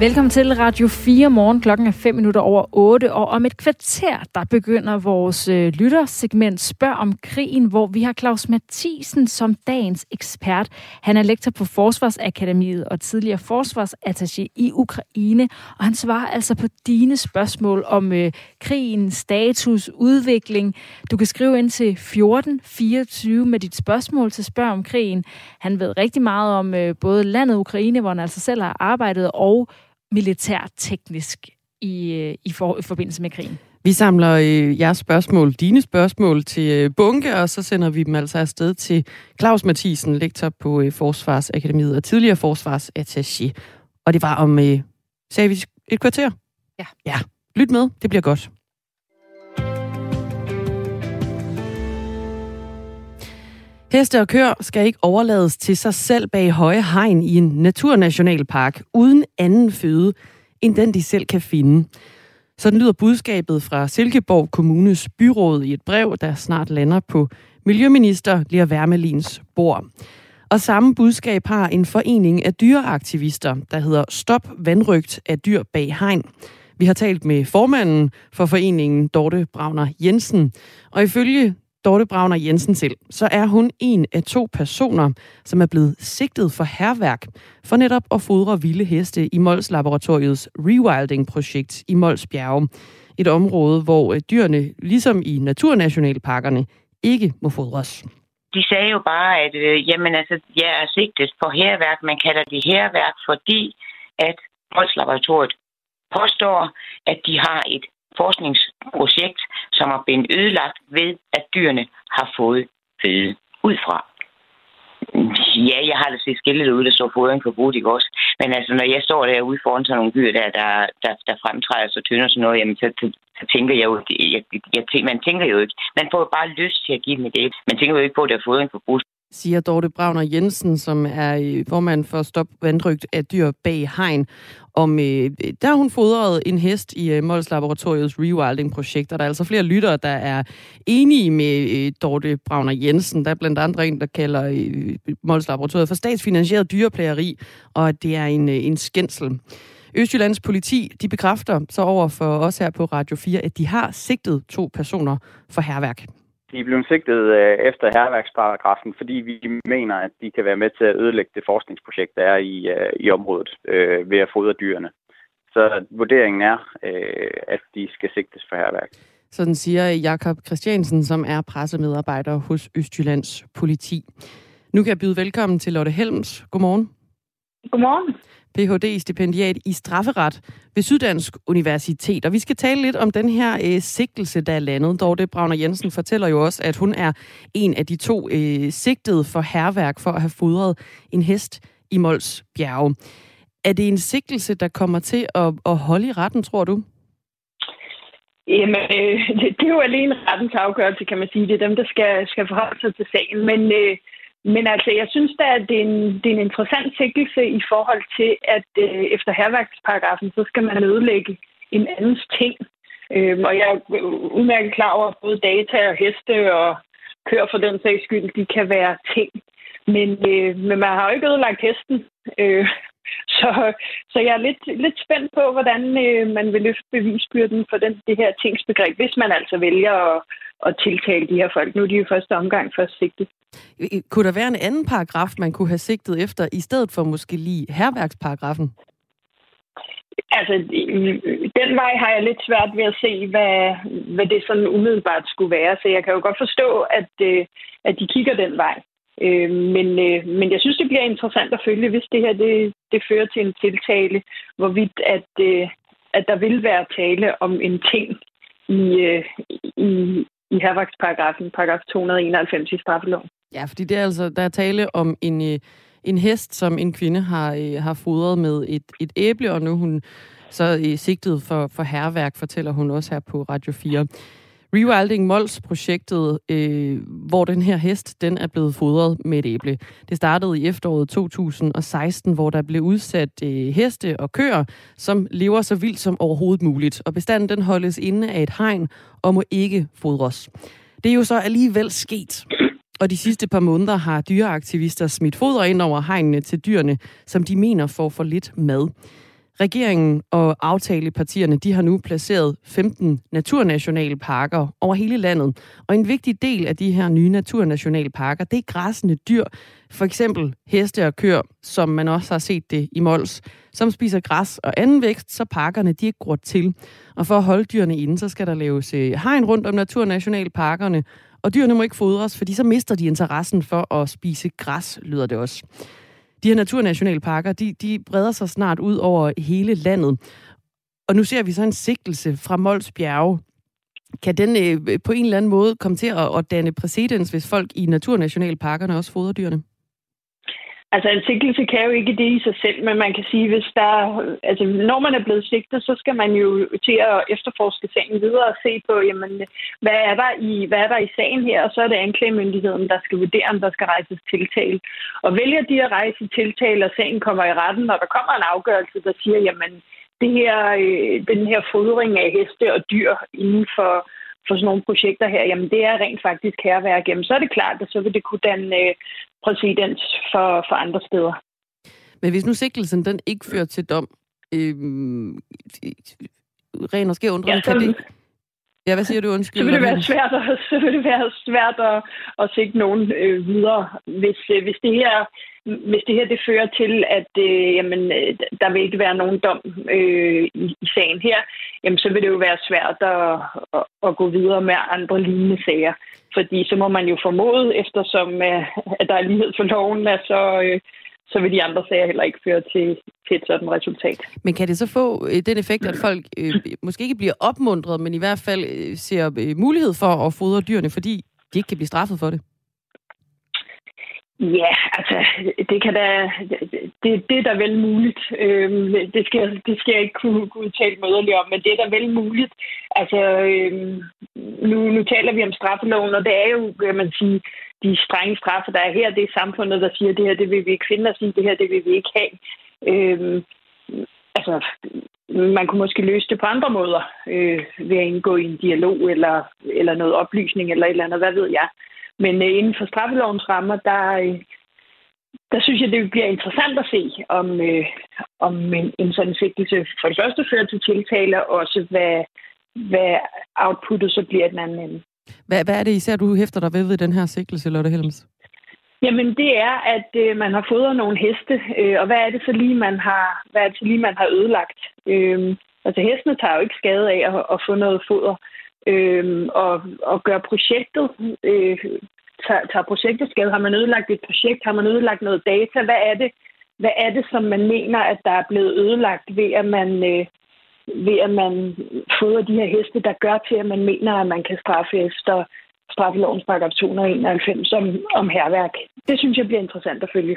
Velkommen til Radio 4 morgen. Klokken er 5 minutter over 8, og om et kvarter, der begynder vores øh, lyttersegment Spørg om krigen, hvor vi har Claus Mathisen som dagens ekspert. Han er lektor på Forsvarsakademiet og tidligere forsvarsattaché i Ukraine, og han svarer altså på dine spørgsmål om øh, krigen, status, udvikling. Du kan skrive ind til 1424 med dit spørgsmål til Spørg om krigen. Han ved rigtig meget om øh, både landet Ukraine, hvor han altså selv har arbejdet, og militærteknisk i, øh, i, for, i forbindelse med krigen. Vi samler øh, jeres spørgsmål, dine spørgsmål til øh, bunke, og så sender vi dem altså afsted til Claus Mathisen, lektor på øh, Forsvarsakademiet og tidligere forsvarsattaché. Og det var om, øh, sagde vi, et kvarter? Ja. Ja, lyt med, det bliver godt. Heste og køer skal ikke overlades til sig selv bag høje hegn i en naturnationalpark uden anden føde, end den de selv kan finde. Sådan lyder budskabet fra Silkeborg Kommunes byråd i et brev, der snart lander på Miljøminister Lea Wermelins bord. Og samme budskab har en forening af dyreaktivister, der hedder Stop vandrygt af dyr bag hegn. Vi har talt med formanden for foreningen, Dorte Brauner Jensen. Og ifølge Dorte Brauner Jensen til, så er hun en af to personer, som er blevet sigtet for herværk for netop at fodre vilde heste i Mols Laboratoriets Rewilding-projekt i Mols Bjerge. Et område, hvor øh, dyrene, ligesom i naturnationalparkerne, ikke må fodres. De sagde jo bare, at øh, jamen, altså, jeg er sigtet for herværk. Man kalder det herværk, fordi at Mols Laboratoriet påstår, at de har et forskningsprojekt, som er blevet ødelagt ved, at dyrene har fået føde ud fra. Ja, jeg har da set skiltet ud, der står fodring forbudt, ikke også? Men altså, når jeg står derude foran sådan nogle dyr, der, der, der, der fremtræder så tynde og sådan noget, jamen, så, så, så tænker jeg jo, jeg, jeg, jeg, man tænker jo ikke, man får jo bare lyst til at give dem det. Man tænker jo ikke på, at der er fodring forbudt siger Dorte Brauner Jensen, som er øh, formand for Stop Vandrygt af dyr bag hegn. Om, øh, der har hun fodret en hest i øh, Mols Laboratoriets Rewilding-projekt, og der er altså flere lyttere, der er enige med øh, Dorte Brauner Jensen. Der er blandt andet en, der kalder øh, Mols Laboratoriet for statsfinansieret dyreplageri, og at det er en, øh, en skændsel. Østjyllands politi, de bekræfter så over for os her på Radio 4, at de har sigtet to personer for herværk. De er blevet sigtet øh, efter herværksparagrafen, fordi vi mener, at de kan være med til at ødelægge det forskningsprojekt, der er i, øh, i området øh, ved at fodre dyrene. Så vurderingen er, øh, at de skal sigtes for herværk. Sådan siger Jakob Christiansen, som er pressemedarbejder hos Østjyllands politi. Nu kan jeg byde velkommen til Lotte Helms. Godmorgen. Godmorgen. Ph.D.-stipendiat i strafferet ved Syddansk Universitet. Og vi skal tale lidt om den her øh, sigtelse, der er landet. Dorte Brauner Jensen fortæller jo også, at hun er en af de to øh, sigtede for herværk for at have fodret en hest i Mols Bjerge. Er det en sigtelse, der kommer til at, at holde i retten, tror du? Jamen, øh, det, det er jo alene rettens afgørelse, kan man sige. Det er dem, der skal, skal forholde sig til sagen. Men øh, men altså, jeg synes da, at det er en, det er en interessant sikkelse i forhold til, at øh, efter herværksparagrafen, så skal man ødelægge en andens ting. Øhm, og jeg er udmærket klar over, at både data og heste og køer for den sags skyld, de kan være ting. Men, øh, men man har jo ikke ødelagt hesten. Øh, så, så jeg er lidt, lidt spændt på, hvordan øh, man vil løfte bevisbyrden for den, det her tingsbegreb, hvis man altså vælger at, at tiltale de her folk. Nu er de jo første omgang først sigtet. Kunne der være en anden paragraf, man kunne have sigtet efter, i stedet for måske lige herværksparagrafen? Altså, den vej har jeg lidt svært ved at se, hvad, hvad det sådan umiddelbart skulle være. Så jeg kan jo godt forstå, at, øh, at de kigger den vej. Øh, men, øh, men jeg synes, det bliver interessant at følge, hvis det her det, det fører til en tiltale, hvorvidt at, at der vil være tale om en ting i, i, i herværksparagrafen, paragraf 291 i straffeloven. Ja, fordi det er altså, der er tale om en, øh, en hest, som en kvinde har, øh, har fodret med et, et æble, og nu hun så i sigtet for, for herværk, fortæller hun også her på Radio 4. Rewilding Mols-projektet, øh, hvor den her hest, den er blevet fodret med et æble. Det startede i efteråret 2016, hvor der blev udsat øh, heste og køer, som lever så vildt som overhovedet muligt. Og bestanden den holdes inde af et hegn og må ikke fodres. Det er jo så alligevel sket. Og de sidste par måneder har dyreaktivister smidt foder ind over hegnene til dyrene, som de mener får for lidt mad. Regeringen og aftalepartierne de har nu placeret 15 naturnationalparker over hele landet. Og en vigtig del af de her nye naturnationalparker, det er græssende dyr. For eksempel heste og køer, som man også har set det i Mols, som spiser græs og anden vækst, så parkerne de er gror til. Og for at holde dyrene inde, så skal der laves øh, hegn rundt om naturnationalparkerne, og dyrene må ikke fodres, fordi så mister de interessen for at spise græs, lyder det også. De her naturnationalparker, de, de breder sig snart ud over hele landet. Og nu ser vi så en sigtelse fra Mols Bjerge. Kan den øh, på en eller anden måde komme til at, at danne præcedens, hvis folk i naturnationalparkerne også fodrer dyrene? Altså en sigtelse kan jo ikke det i sig selv, men man kan sige, hvis der, altså når man er blevet sigtet, så skal man jo til at efterforske sagen videre og se på, jamen, hvad er der i, hvad er der i sagen her, og så er det anklagemyndigheden, der skal vurdere, om der skal rejses tiltale. Og vælger de at rejse tiltale, og sagen kommer i retten, og der kommer en afgørelse, der siger, jamen, det her, øh, den her fodring af heste og dyr inden for, for sådan nogle projekter her, jamen det er rent faktisk herværk. Jamen så er det klart, at så vil det kunne danne øh, præcedens for, for andre steder. Men hvis nu sigtelsen den ikke fører til dom, øh, ren og skæv undrende, ja, så, kan det... Ja, hvad siger du? Undskyld. Så vil det være svært at, så vil det være svært at, at sigte nogen øh, videre. Hvis, øh, hvis det her hvis det her det fører til, at øh, jamen, der vil ikke være nogen dom øh, i, i sagen her, jamen, så vil det jo være svært at, at, at gå videre med andre lignende sager. Fordi så må man jo formode, eftersom øh, at der er lighed for loven, at så, øh, så vil de andre sager heller ikke føre til, til et sådan resultat. Men kan det så få øh, den effekt, at folk øh, måske ikke bliver opmuntret, men i hvert fald ser mulighed for at fodre dyrene, fordi de ikke kan blive straffet for det? Ja, altså, det kan da, det, det er da vel muligt. Øhm, det, skal, det skal jeg ikke kunne, kunne udtale mig yderligere om, men det er da vel muligt. Altså, øhm, nu, nu taler vi om straffeloven, og det er jo, kan man sige, de strenge straffe, der er her. Det er samfundet, der siger, det her, det vil vi ikke finde os i, det her, det vil vi ikke have. Øhm, altså, man kunne måske løse det på andre måder, øh, ved at indgå i en dialog, eller, eller noget oplysning, eller et eller andet, hvad ved jeg. Men øh, inden for straffelovens rammer, der, øh, der synes jeg, det bliver interessant at se, om, øh, om en, en sådan sigtelse for det første fører til tiltale, og også hvad, hvad outputtet så bliver den anden ende. Hvad, hvad er det især, du hæfter dig ved ved den her sigtelse, Lotte Helms? Jamen, det er, at øh, man har fodret nogle heste, øh, og hvad er det så lige, man har, hvad er det så lige, man har ødelagt? Øh, altså, hestene tager jo ikke skade af at, at få noget foder øh, og, og gøre projektet, øh, tager, tager projektet skade. Har man ødelagt et projekt? Har man ødelagt noget data? Hvad er det, hvad er det som man mener, at der er blevet ødelagt ved, at man, øh, ved at man fodrer de her heste, der gør til, at man mener, at man kan straffe efter straffelovens paragraf 291 om, om herværk. Det synes jeg bliver interessant at følge.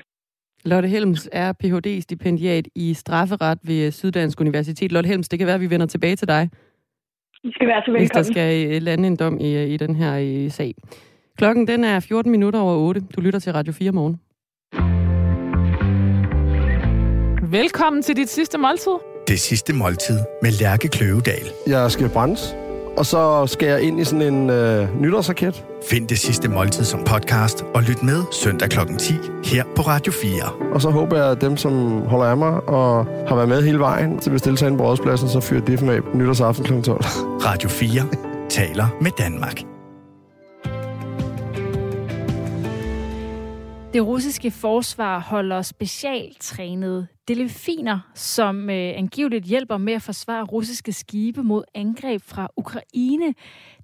Lotte Helms er Ph.D.-stipendiat i strafferet ved Syddansk Universitet. Lotte Helms, det kan være, at vi vender tilbage til dig i skal være så velkommen. Hvis der skal øh, lande en dom i, øh, i den her i øh, sag. Klokken den er 14 minutter over 8. Du lytter til Radio 4 morgen. Velkommen til dit sidste måltid. Det sidste måltid med Lærke Kløvedal. Jeg skal brændes og så skal jeg ind i sådan en øh, nytårsraket. Find det sidste måltid som podcast, og lyt med søndag kl. 10 her på Radio 4. Og så håber jeg, at dem, som holder af mig og har været med hele vejen til ind på rådspladsen, så fyrer det mig nytårsaften kl. 12. Radio 4 taler med Danmark. Det russiske forsvar holder specialtrænede delfiner, som øh, angiveligt hjælper med at forsvare russiske skibe mod angreb fra Ukraine.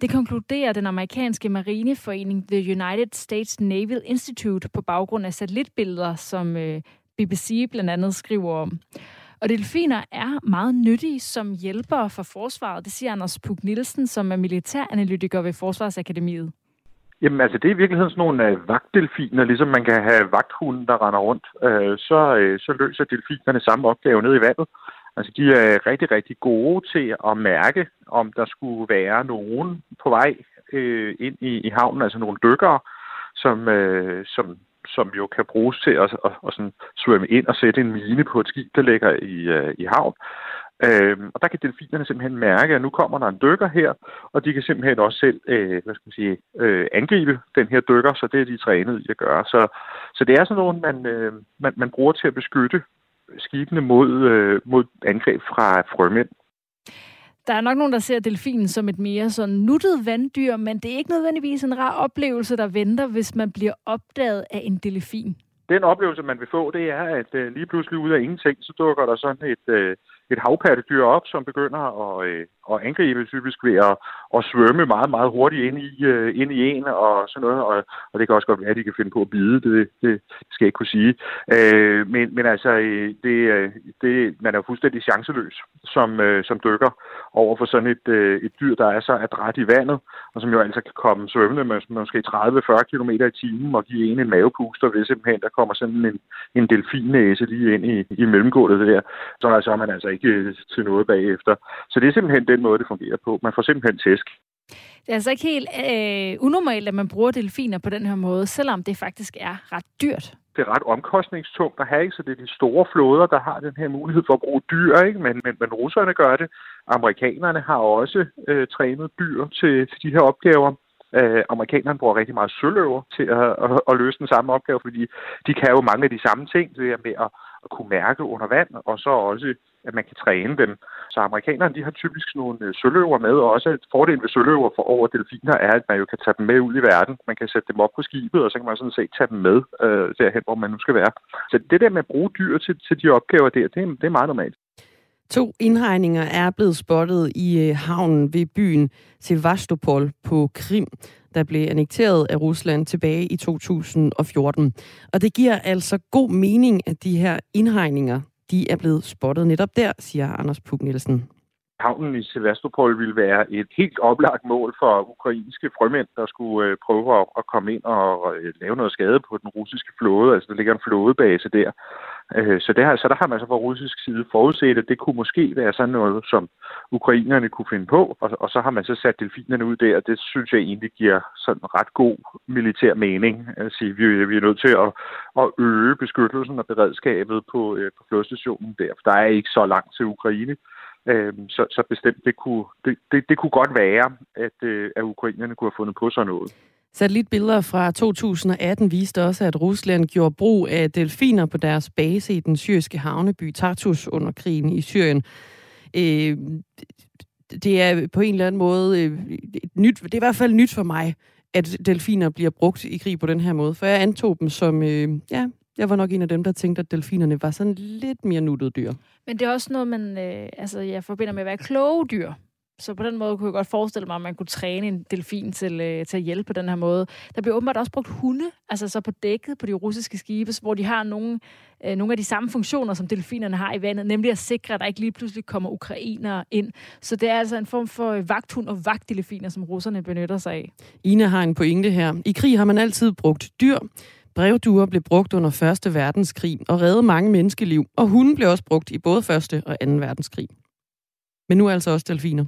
Det konkluderer den amerikanske marineforening The United States Naval Institute på baggrund af satellitbilleder, som øh, BBC blandt andet skriver om. Og delfiner er meget nyttige som hjælpere for forsvaret, det siger Anders Puk Nielsen, som er militæranalytiker ved Forsvarsakademiet. Jamen altså, det er i virkeligheden sådan nogle øh, vagtdelfiner, ligesom man kan have vagthunde, der render rundt. Øh, så, øh, så løser delfinerne samme opgave nede i vandet. Altså, de er rigtig, rigtig gode til at mærke, om der skulle være nogen på vej øh, ind i, i havnen, altså nogle dykkere, som, øh, som, som jo kan bruges til at, at, at sådan svømme ind og sætte en mine på et skib, der ligger i, øh, i havn. Øhm, og der kan delfinerne simpelthen mærke, at nu kommer der en dykker her, og de kan simpelthen også selv øh, hvad skal man sige, øh, angribe den her dykker, så det er de trænet i at gøre. Så, så det er sådan noget, man, øh, man, man bruger til at beskytte skibene mod, øh, mod angreb fra frømænd. Der er nok nogen, der ser delfinen som et mere sådan nuttet vanddyr, men det er ikke nødvendigvis en rar oplevelse, der venter, hvis man bliver opdaget af en delfin. Den oplevelse, man vil få, det er, at øh, lige pludselig ud af ingenting, så dukker der sådan et, øh, et havpattedyr op, som begynder at, øh, at angribe typisk ved at, at svømme meget, meget hurtigt ind i, øh, ind i en og sådan noget. Og, og det kan også godt være, at de kan finde på at bide. Det, det, skal jeg ikke kunne sige. Øh, men, men altså, øh, det, øh, det, man er jo fuldstændig chanceløs som, øh, som dykker over for sådan et, øh, et dyr, der er så adræt i vandet, og som jo altså kan komme svømmende med måske 30-40 km i timen og give en en mavepuster, hvis simpelthen der kommer sådan en, en delfinnæse lige ind i, i mellemgulvet der. Så, så er man altså ikke ikke til noget bagefter. Så det er simpelthen den måde, det fungerer på. Man får simpelthen tæsk. Det er altså ikke helt øh, unormalt, at man bruger delfiner på den her måde, selvom det faktisk er ret dyrt. Det er ret omkostningstungt at have, ikke? så det er de store flåder, der har den her mulighed for at bruge dyr, ikke? Men, men, men russerne gør det. Amerikanerne har også øh, trænet dyr til, til de her opgaver. Øh, amerikanerne bruger rigtig meget søløver til at, at, at løse den samme opgave, fordi de kan jo mange af de samme ting, det er med at, at kunne mærke under vand, og så også at man kan træne dem. Så amerikanerne de har typisk nogle øh, søløver med, og også et fordel ved søløver for over delfiner er, at man jo kan tage dem med ud i verden. Man kan sætte dem op på skibet, og så kan man sådan set tage dem med øh, derhen, hvor man nu skal være. Så det der med at bruge dyr til, til de opgaver der, det, det er meget normalt. To indhegninger er blevet spottet i øh, havnen ved byen Sevastopol på Krim, der blev annekteret af Rusland tilbage i 2014. Og det giver altså god mening, at de her indhegninger de er blevet spottet netop der, siger Anders Puk Nielsen. Havnen i Sevastopol ville være et helt oplagt mål for ukrainske frømænd, der skulle øh, prøve at komme ind og øh, lave noget skade på den russiske flåde. Altså, der ligger en flådebase der. Øh, så, der, så der har man så fra russisk side forudset, at det kunne måske være sådan noget, som ukrainerne kunne finde på. Og, og så har man så sat delfinerne ud der. Det synes jeg egentlig giver sådan ret god militær mening. Altså, vi, vi er nødt til at, at øge beskyttelsen og beredskabet på, øh, på flådestationen der. For der er ikke så langt til Ukraine. Øh, så, så bestemt, det kunne, det, det, det kunne godt være, at, øh, at ukrainerne kunne have fundet på sådan noget. Satellitbilleder fra 2018 viste også, at Rusland gjorde brug af delfiner på deres base i den syriske havneby Tartus under krigen i Syrien. Øh, det er på en eller anden måde øh, nyt, det er i hvert fald nyt for mig, at delfiner bliver brugt i krig på den her måde. For jeg antog dem som, øh, ja, jeg var nok en af dem, der tænkte, at delfinerne var sådan lidt mere nuttet dyr. Men det er også noget, man øh, altså, jeg forbinder med at være kloge dyr. Så på den måde kunne jeg godt forestille mig, at man kunne træne en delfin til, øh, til at hjælpe på den her måde. Der bliver åbenbart også brugt hunde, altså så på dækket på de russiske skibe, hvor de har nogle, øh, nogle af de samme funktioner, som delfinerne har i vandet, nemlig at sikre, at der ikke lige pludselig kommer ukrainere ind. Så det er altså en form for øh, vagthund og vagtdelfiner, som russerne benytter sig af. Ina har en pointe her. I krig har man altid brugt dyr. Brevduer blev brugt under 1. verdenskrig og reddede mange menneskeliv, og hunden blev også brugt i både 1. og 2. verdenskrig. Men nu er altså også delfiner.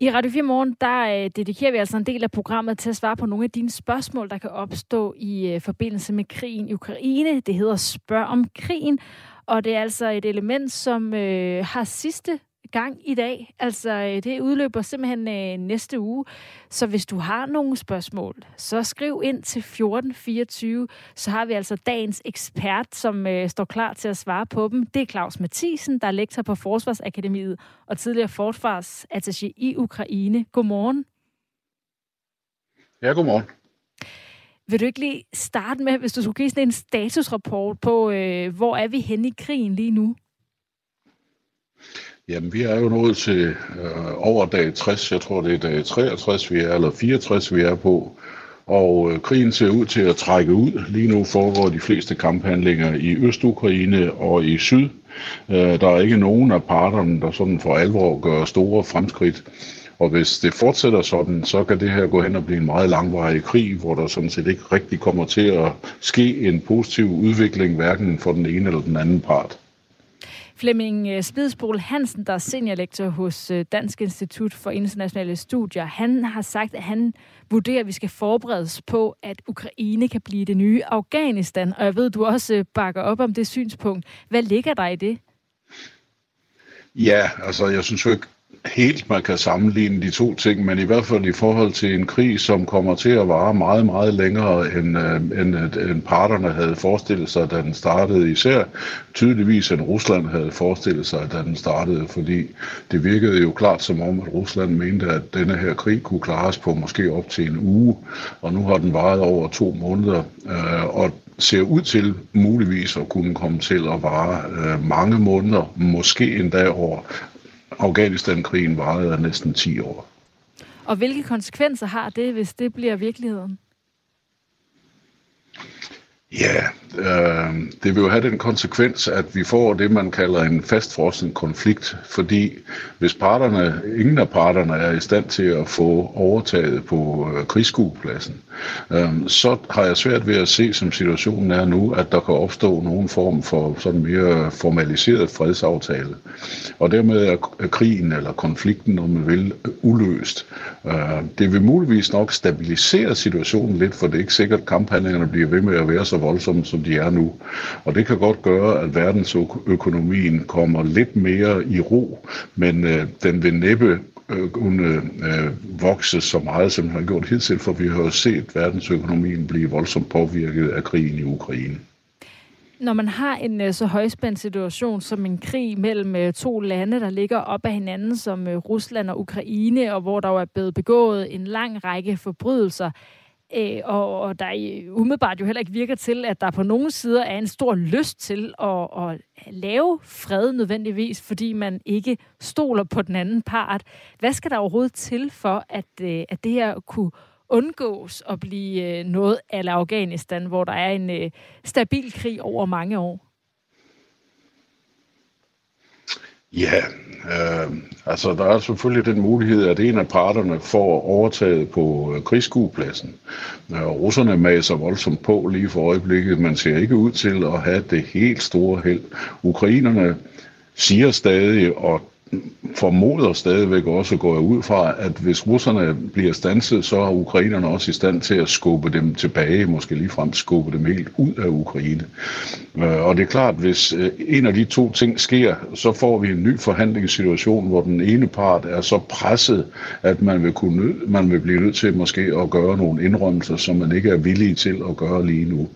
I Radio 4 Morgen, der øh, dedikerer vi altså en del af programmet til at svare på nogle af dine spørgsmål, der kan opstå i øh, forbindelse med krigen i Ukraine. Det hedder Spørg om krigen, og det er altså et element, som øh, har sidste gang i dag. Altså, øh, det udløber simpelthen øh, næste uge. Så hvis du har nogle spørgsmål, så skriv ind til 1424. Så har vi altså dagens ekspert, som øh, står klar til at svare på dem. Det er Claus Mathisen, der er lektor på Forsvarsakademiet og tidligere forsvarsattaché i Ukraine. Godmorgen. Ja, godmorgen. Vil du ikke lige starte med, hvis du skulle give sådan en statusrapport på, øh, hvor er vi henne i krigen lige nu? Jamen, vi er jo nået til øh, over dag 60, jeg tror det er dag 63, vi er, eller 64, vi er på. Og øh, krigen ser ud til at trække ud. Lige nu foregår de fleste kamphandlinger i Øst-Ukraine og i Syd. Øh, der er ikke nogen af parterne, der sådan for alvor gør store fremskridt. Og hvis det fortsætter sådan, så kan det her gå hen og blive en meget langvarig krig, hvor der sådan set ikke rigtig kommer til at ske en positiv udvikling, hverken for den ene eller den anden part. Flemming øh, Spidsbol Hansen, der er seniorlektor hos øh, Dansk Institut for Internationale Studier, han har sagt, at han vurderer, at vi skal forberedes på, at Ukraine kan blive det nye Afghanistan. Og jeg ved, du også øh, bakker op om det synspunkt. Hvad ligger der i det? Ja, altså jeg synes jo ikke, helt, man kan sammenligne de to ting, men i hvert fald i forhold til en krig, som kommer til at vare meget, meget længere, end, øh, end, øh, end parterne havde forestillet sig, da den startede. Især tydeligvis, end Rusland havde forestillet sig, da den startede, fordi det virkede jo klart som om, at Rusland mente, at denne her krig kunne klares på måske op til en uge, og nu har den varet over to måneder, øh, og ser ud til muligvis at kunne komme til at vare øh, mange måneder, måske endda år. Afghanistan-krigen varede næsten 10 år. Og hvilke konsekvenser har det, hvis det bliver virkeligheden? Ja, øh, det vil jo have den konsekvens, at vi får det, man kalder en fastfrossen konflikt, fordi hvis parterne, ingen af parterne er i stand til at få overtaget på øh, krigsskuepladsen, øh, så har jeg svært ved at se, som situationen er nu, at der kan opstå nogen form for sådan mere formaliseret fredsaftale. Og dermed er krigen eller konflikten, om man vil, uløst. Øh, det vil muligvis nok stabilisere situationen lidt, for det er ikke sikkert, at kamphandlingerne bliver ved med at være så voldsomme, som de er nu. Og det kan godt gøre, at verdensøkonomien kommer lidt mere i ro, men øh, den vil næppe øh, kunne øh, vokse så meget, som den har gjort hidtil, for vi har jo set verdensøkonomien blive voldsomt påvirket af krigen i Ukraine. Når man har en øh, så højspændt situation som en krig mellem øh, to lande, der ligger op ad hinanden, som øh, Rusland og Ukraine, og hvor der jo er blevet begået en lang række forbrydelser, Øh, og, og der umiddelbart jo heller ikke virker til, at der på nogen sider er en stor lyst til at, at lave fred nødvendigvis, fordi man ikke stoler på den anden part. Hvad skal der overhovedet til for, at, øh, at det her kunne undgås at blive øh, noget af Afghanistan, hvor der er en øh, stabil krig over mange år? Ja, øh, altså der er selvfølgelig den mulighed, at en af parterne får overtaget på øh, krigsskuepladsen. Øh, russerne maser voldsomt på lige for øjeblikket, man ser ikke ud til at have det helt store held. Ukrainerne siger stadig, og formoder stadigvæk også, går jeg ud fra, at hvis russerne bliver stanset, så er ukrainerne også i stand til at skubbe dem tilbage, måske ligefrem skubbe dem helt ud af Ukraine. Øh, og det er klart, hvis øh, en af de to ting sker, så får vi en ny forhandlingssituation, hvor den ene part er så presset, at man vil, kunne, man vil blive nødt til måske at gøre nogle indrømmelser, som man ikke er villig til at gøre lige nu.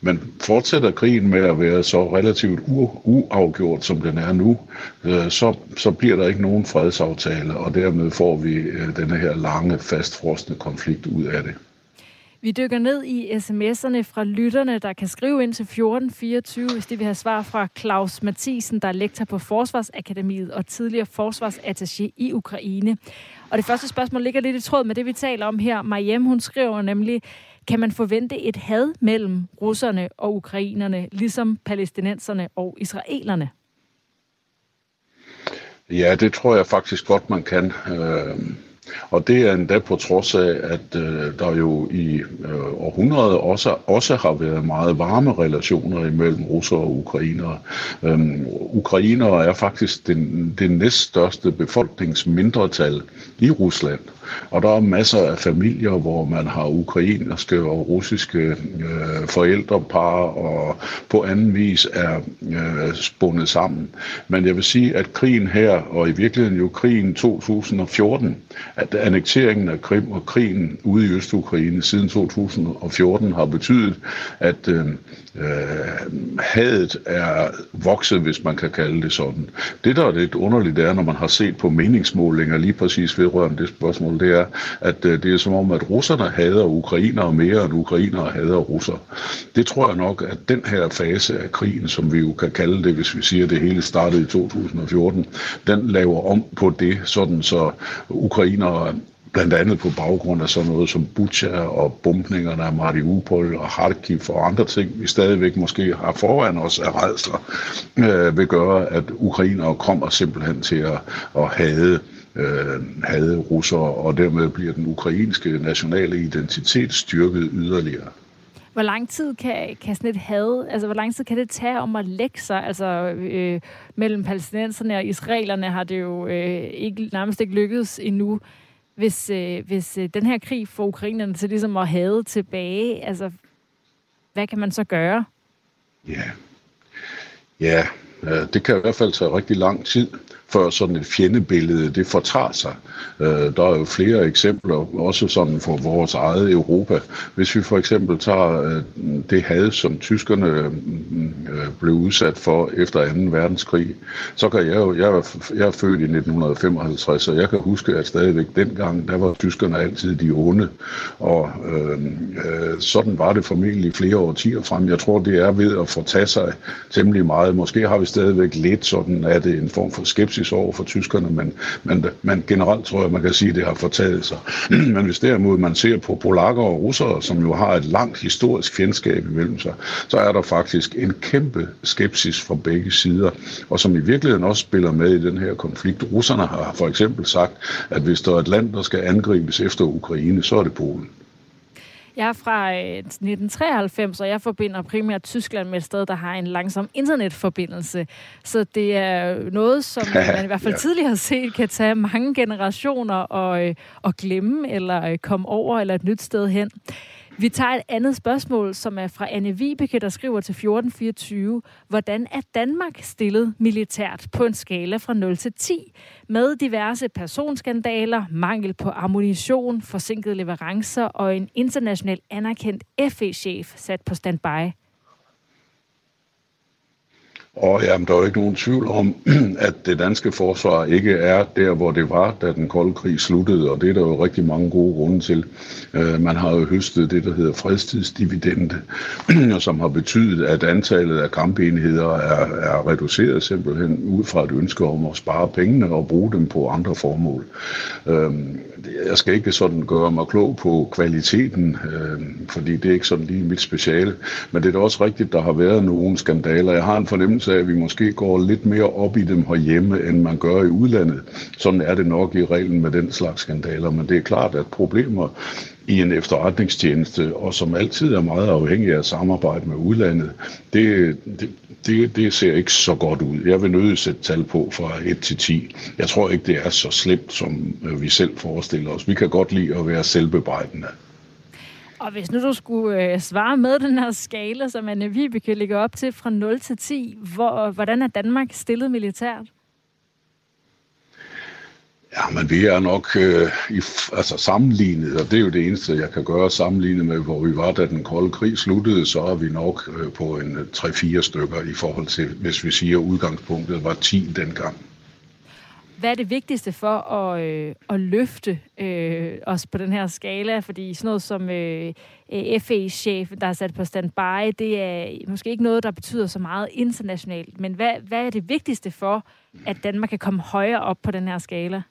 Men fortsætter krigen med at være så relativt uafgjort, som den er nu, øh, så, så bliver der ikke nogen fredsaftale, og dermed får vi øh, denne her lange, fastfrostende konflikt ud af det. Vi dykker ned i sms'erne fra lytterne, der kan skrive ind til 1424, hvis de vil have svar fra Claus Mathisen, der er lektor på Forsvarsakademiet og tidligere forsvarsattaché i Ukraine. Og det første spørgsmål ligger lidt i tråd med det, vi taler om her. Mariem, hun skriver nemlig, kan man forvente et had mellem russerne og ukrainerne, ligesom palæstinenserne og israelerne? Ja, det tror jeg faktisk godt, man kan. Øh, og det er endda på trods af, at øh, der jo i øh, århundreder også, også har været meget varme relationer imellem russer og ukrainere. Øhm, ukrainere er faktisk den, den næststørste befolkningsmindretal i Rusland. Og der er masser af familier, hvor man har ukrainske og russiske øh, forældrepar og på anden vis er øh, spundet sammen. Men jeg vil sige, at krigen her, og i virkeligheden jo krigen 2014, at annekteringen af Krim og krigen ude i Østukraine siden 2014 har betydet, at øh, øh, hadet er vokset, hvis man kan kalde det sådan. Det, der er lidt underligt, er, når man har set på meningsmålinger lige præcis vedrørende det spørgsmål, det er, at øh, det er som om, at russerne hader ukrainere mere, end ukrainere hader russer. Det tror jeg nok, at den her fase af krigen, som vi jo kan kalde det, hvis vi siger, at det hele startede i 2014, den laver om på det, sådan så ukrainere blandt andet på baggrund af sådan noget som Butcha og bumpningerne af Mariupol og Kharkiv og andre ting, vi stadigvæk måske har foran os af redsler, øh, vil gøre, at ukrainere kommer simpelthen til at, at have øh, hade russere, og dermed bliver den ukrainske nationale identitet styrket yderligere. Hvor lang tid kan, kan sådan et had, altså hvor lang tid kan det tage om at lægge sig? Altså øh, mellem palæstinenserne og israelerne har det jo øh, ikke, nærmest ikke lykkedes endnu hvis, øh, hvis øh, den her krig får ukrainerne til ligesom at have tilbage, altså, hvad kan man så gøre? Ja, ja Det kan i hvert fald tage rigtig lang tid før sådan et fjendebillede, det fortager sig. Øh, der er jo flere eksempler, også sådan for vores eget Europa. Hvis vi for eksempel tager øh, det had, som tyskerne øh, øh blev udsat for efter 2. verdenskrig, så kan jeg jo, jeg jeg er født i 1955, og jeg kan huske, at stadigvæk dengang, der var tyskerne altid de onde, og øh, øh, sådan var det formentlig flere årtier frem. Jeg tror, det er ved at fortage sig temmelig meget. Måske har vi stadigvæk lidt sådan, at det en form for skepsis skepsis over for tyskerne, men, men, men generelt tror jeg, man kan sige, at det har fortaget sig. men hvis derimod man ser på polakker og russere, som jo har et langt historisk fjendskab imellem sig, så er der faktisk en kæmpe skepsis fra begge sider, og som i virkeligheden også spiller med i den her konflikt. Russerne har for eksempel sagt, at hvis der er et land, der skal angribes efter Ukraine, så er det Polen. Jeg er fra 1993, øh, og jeg forbinder primært Tyskland med et sted, der har en langsom internetforbindelse. Så det er noget, som man i hvert fald ja. tidligere har set, kan tage mange generationer og, øh, og glemme, eller øh, komme over, eller et nyt sted hen. Vi tager et andet spørgsmål, som er fra Anne Vibeke, der skriver til 1424. Hvordan er Danmark stillet militært på en skala fra 0 til 10? Med diverse personskandaler, mangel på ammunition, forsinkede leverancer og en international anerkendt FE-chef sat på standby. Og jamen, der er jo ikke nogen tvivl om, at det danske forsvar ikke er der, hvor det var, da den kolde krig sluttede, og det er der jo rigtig mange gode grunde til. Øh, man har jo høstet det, der hedder fredstidsdividende, som har betydet, at antallet af kampenheder er, er reduceret simpelthen ud fra et ønske om at spare pengene og bruge dem på andre formål. Uh, jeg skal ikke sådan gøre mig klog på kvaliteten, øh, fordi det er ikke sådan lige mit speciale, men det er da også rigtigt, der har været nogle skandaler. Jeg har en fornemmelse fornemmelse af, at vi måske går lidt mere op i dem herhjemme, end man gør i udlandet. Sådan er det nok i reglen med den slags skandaler, men det er klart, at problemer i en efterretningstjeneste, og som altid er meget afhængig af samarbejde med udlandet, det, det, det, det ser ikke så godt ud. Jeg vil nødig sætte tal på fra 1 til 10. Jeg tror ikke, det er så slemt, som øh, vi selv forestiller os. Vi kan godt lide at være selvbebrejdende. Og hvis nu du skulle øh, svare med den her skala, som Anne Vibeke ligger op til fra 0 til 10, hvor, hvordan er Danmark stillet militært? Ja, men vi er nok øh, i, altså sammenlignet, og det er jo det eneste, jeg kan gøre sammenlignet med, hvor vi var, da den kolde krig sluttede, så er vi nok øh, på en øh, 3-4 stykker i forhold til, hvis vi siger, at udgangspunktet var 10 dengang. Hvad er det vigtigste for at, øh, at løfte øh, os på den her skala? Fordi sådan noget som øh, FE-chef, der er sat på standby, det er måske ikke noget, der betyder så meget internationalt. Men hvad, hvad er det vigtigste for, at Danmark kan komme højere op på den her skala?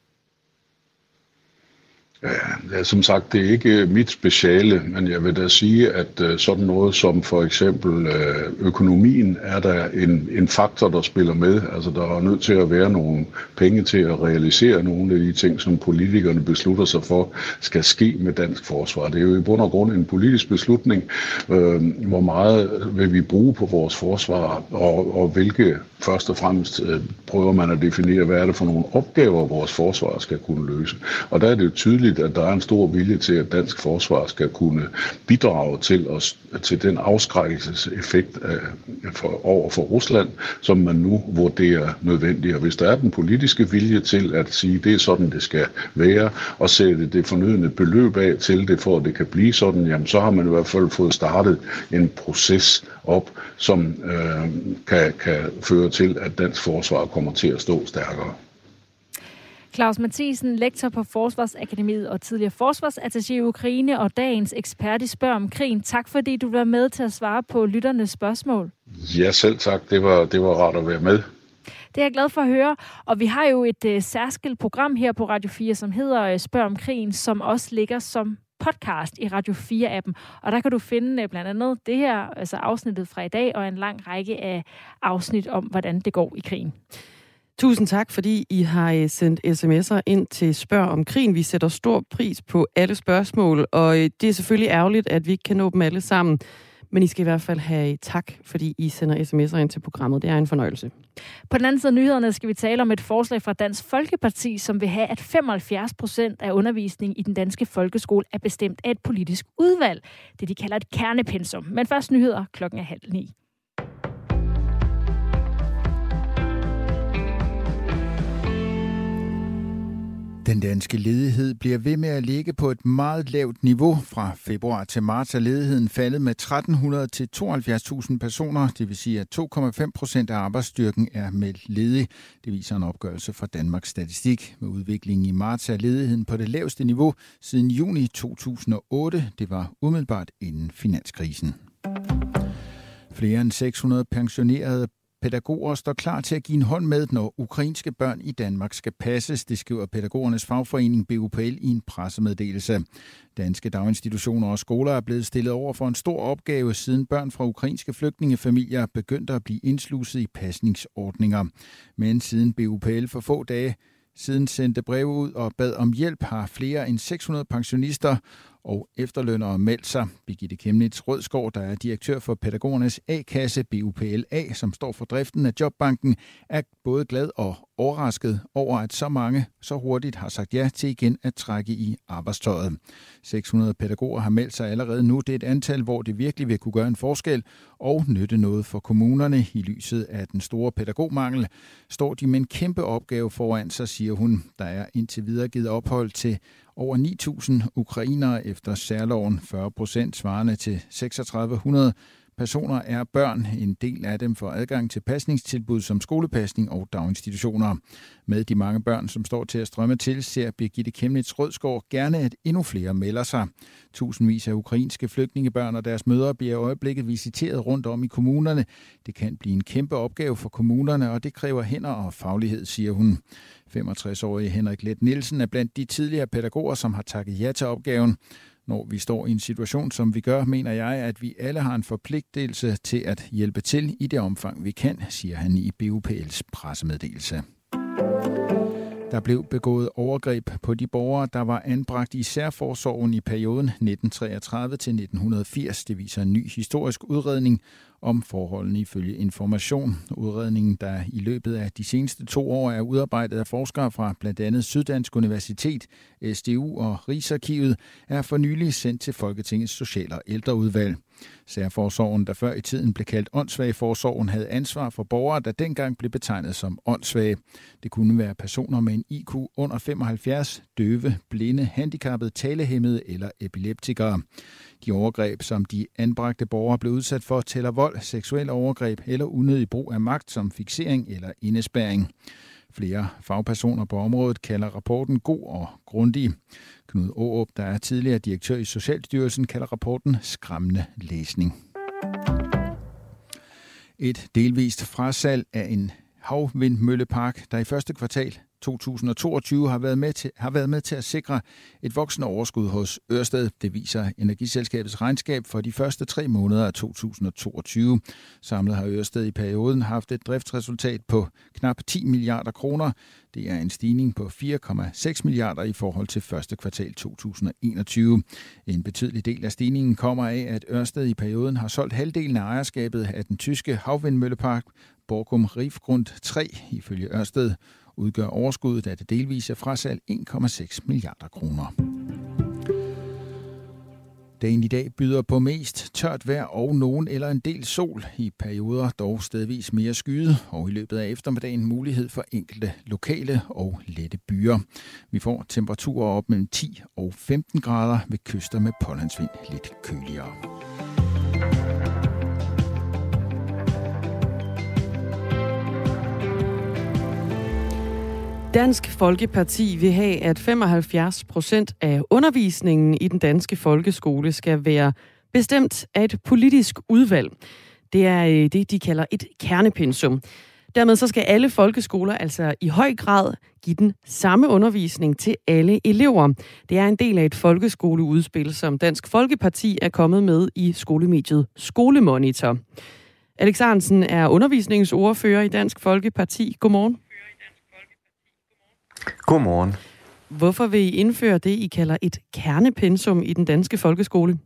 Ja, som sagt, det er ikke øh, mit speciale, men jeg vil da sige, at øh, sådan noget som for eksempel øh, økonomien er der en, en faktor, der spiller med. Altså der er nødt til at være nogle penge til at realisere nogle af de ting, som politikerne beslutter sig for, skal ske med dansk forsvar. Det er jo i bund og grund en politisk beslutning, øh, hvor meget vil vi bruge på vores forsvar, og, og hvilke først og fremmest øh, prøver man at definere, hvad er det for nogle opgaver, vores forsvar skal kunne løse. Og der er det jo tydeligt, at der er en stor vilje til, at dansk forsvar skal kunne bidrage til, os, til den afskrækkelseseffekt af, for, over for Rusland, som man nu vurderer nødvendig. Og hvis der er den politiske vilje til at sige, at det er sådan, det skal være, og sætte det fornødende beløb af til det, for at det kan blive sådan, jamen så har man i hvert fald fået startet en proces op, som øh, kan, kan føre til, at dansk forsvar kommer til at stå stærkere. Claus Mathisen, lektor på Forsvarsakademiet og tidligere forsvarsattaché i Ukraine og dagens ekspert i Spørg om krigen. Tak fordi du var med til at svare på lytternes spørgsmål. Ja, selv tak. Det var, det var rart at være med. Det er jeg glad for at høre. Og vi har jo et uh, særskilt program her på Radio 4, som hedder uh, Spørg om krigen, som også ligger som podcast i Radio 4-appen. Og der kan du finde uh, blandt andet det her, altså afsnittet fra i dag, og en lang række af afsnit om, hvordan det går i krigen. Tusind tak, fordi I har øh, sendt sms'er ind til Spørg om krigen. Vi sætter stor pris på alle spørgsmål, og øh, det er selvfølgelig ærgerligt, at vi ikke kan nå dem alle sammen. Men I skal i hvert fald have øh, tak, fordi I sender sms'er ind til programmet. Det er en fornøjelse. På den anden side af nyhederne skal vi tale om et forslag fra Dansk Folkeparti, som vil have, at 75 procent af undervisningen i den danske folkeskole er bestemt af et politisk udvalg. Det de kalder et kernepensum. Men først nyheder klokken er halv ni. Den danske ledighed bliver ved med at ligge på et meget lavt niveau. Fra februar til marts er ledigheden faldet med 1300 til 72.000 personer. Det vil sige, at 2,5 procent af arbejdsstyrken er meldt ledig. Det viser en opgørelse fra Danmarks Statistik. Med udviklingen i marts er ledigheden på det laveste niveau siden juni 2008. Det var umiddelbart inden finanskrisen. Flere end 600 pensionerede Pædagoger står klar til at give en hånd med, når ukrainske børn i Danmark skal passes, det skriver pædagogernes fagforening BUPL i en pressemeddelelse. Danske daginstitutioner og skoler er blevet stillet over for en stor opgave, siden børn fra ukrainske flygtningefamilier begyndte at blive indsluset i pasningsordninger. Men siden BUPL for få dage siden sendte breve ud og bad om hjælp, har flere end 600 pensionister og efterlønnere meldt sig. Birgitte Kemnitz Rødskov, der er direktør for pædagogernes A-kasse BUPLA, som står for driften af Jobbanken, er både glad og overrasket over, at så mange så hurtigt har sagt ja til igen at trække i arbejdstøjet. 600 pædagoger har meldt sig allerede nu. Det er et antal, hvor det virkelig vil kunne gøre en forskel og nytte noget for kommunerne. I lyset af den store pædagogmangel står de med en kæmpe opgave foran sig, siger hun. Der er indtil videre givet ophold til over 9.000 ukrainere efter særloven, 40 procent svarende til 3600 personer er børn. En del af dem får adgang til pasningstilbud som skolepasning og daginstitutioner. Med de mange børn, som står til at strømme til, ser Birgitte Kemnitz Rødskov gerne, at endnu flere melder sig. Tusindvis af ukrainske flygtningebørn og deres mødre bliver i øjeblikket visiteret rundt om i kommunerne. Det kan blive en kæmpe opgave for kommunerne, og det kræver hænder og faglighed, siger hun. 65-årige Henrik Let Nielsen er blandt de tidligere pædagoger, som har takket ja til opgaven. Når vi står i en situation, som vi gør, mener jeg, at vi alle har en forpligtelse til at hjælpe til i det omfang, vi kan, siger han i BUPL's pressemeddelelse. Der blev begået overgreb på de borgere, der var anbragt i særforsorgen i perioden 1933 til 1980. Det viser en ny historisk udredning om forholdene ifølge Information. Udredningen, der i løbet af de seneste to år er udarbejdet af forskere fra blandt andet Syddansk Universitet, SDU og Rigsarkivet, er for nylig sendt til Folketingets Social- og Ældreudvalg. Særforsorgen, der før i tiden blev kaldt åndssvageforsorgen, havde ansvar for borgere, der dengang blev betegnet som åndssvage. Det kunne være personer med en IQ under 75, døve, blinde, handicappede, talehæmmede eller epileptikere. De overgreb, som de anbragte borgere blev udsat for, tæller vold, seksuel overgreb eller unødig brug af magt som fixering eller indespæring. Flere fagpersoner på området kalder rapporten god og grundig. Knud Aarup, der er tidligere direktør i Socialstyrelsen, kalder rapporten skræmmende læsning. Et delvist frasalg af en havvindmøllepark, der i første kvartal 2022 har været, med til, har været med til at sikre et voksende overskud hos Ørsted. Det viser Energiselskabets regnskab for de første tre måneder af 2022. Samlet har Ørsted i perioden haft et driftsresultat på knap 10 milliarder kroner. Det er en stigning på 4,6 milliarder i forhold til første kvartal 2021. En betydelig del af stigningen kommer af, at Ørsted i perioden har solgt halvdelen af ejerskabet af den tyske havvindmøllepark Borkum Rifgrund 3 ifølge Ørsted udgør overskuddet af det delvise frasalg 1,6 milliarder kroner. Dagen i dag byder på mest tørt vejr og nogen eller en del sol. I perioder dog stedvis mere skyde, og i løbet af eftermiddagen mulighed for enkelte lokale og lette byer. Vi får temperaturer op mellem 10 og 15 grader ved kyster med pollandsvind lidt køligere. Dansk Folkeparti vil have, at 75 procent af undervisningen i den danske folkeskole skal være bestemt af et politisk udvalg. Det er øh, det, de kalder et kernepensum. Dermed så skal alle folkeskoler altså i høj grad give den samme undervisning til alle elever. Det er en del af et folkeskoleudspil, som Dansk Folkeparti er kommet med i skolemediet Skolemonitor. Alex Arnsen er undervisningsordfører i Dansk Folkeparti. Godmorgen. Godmorgen. Hvorfor vil I indføre det, I kalder et kernepensum i den danske folkeskole?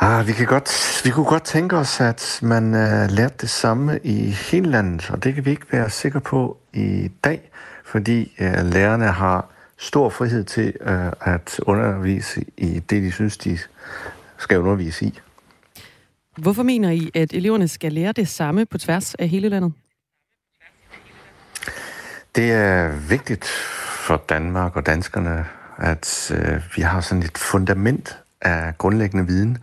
Ah, vi, kan godt, vi kunne godt tænke os, at man uh, lærte det samme i hele landet, og det kan vi ikke være sikre på i dag, fordi uh, lærerne har stor frihed til uh, at undervise i det, de synes, de skal undervise i. Hvorfor mener I, at eleverne skal lære det samme på tværs af hele landet? Det er vigtigt for Danmark og danskerne, at øh, vi har sådan et fundament af grundlæggende viden,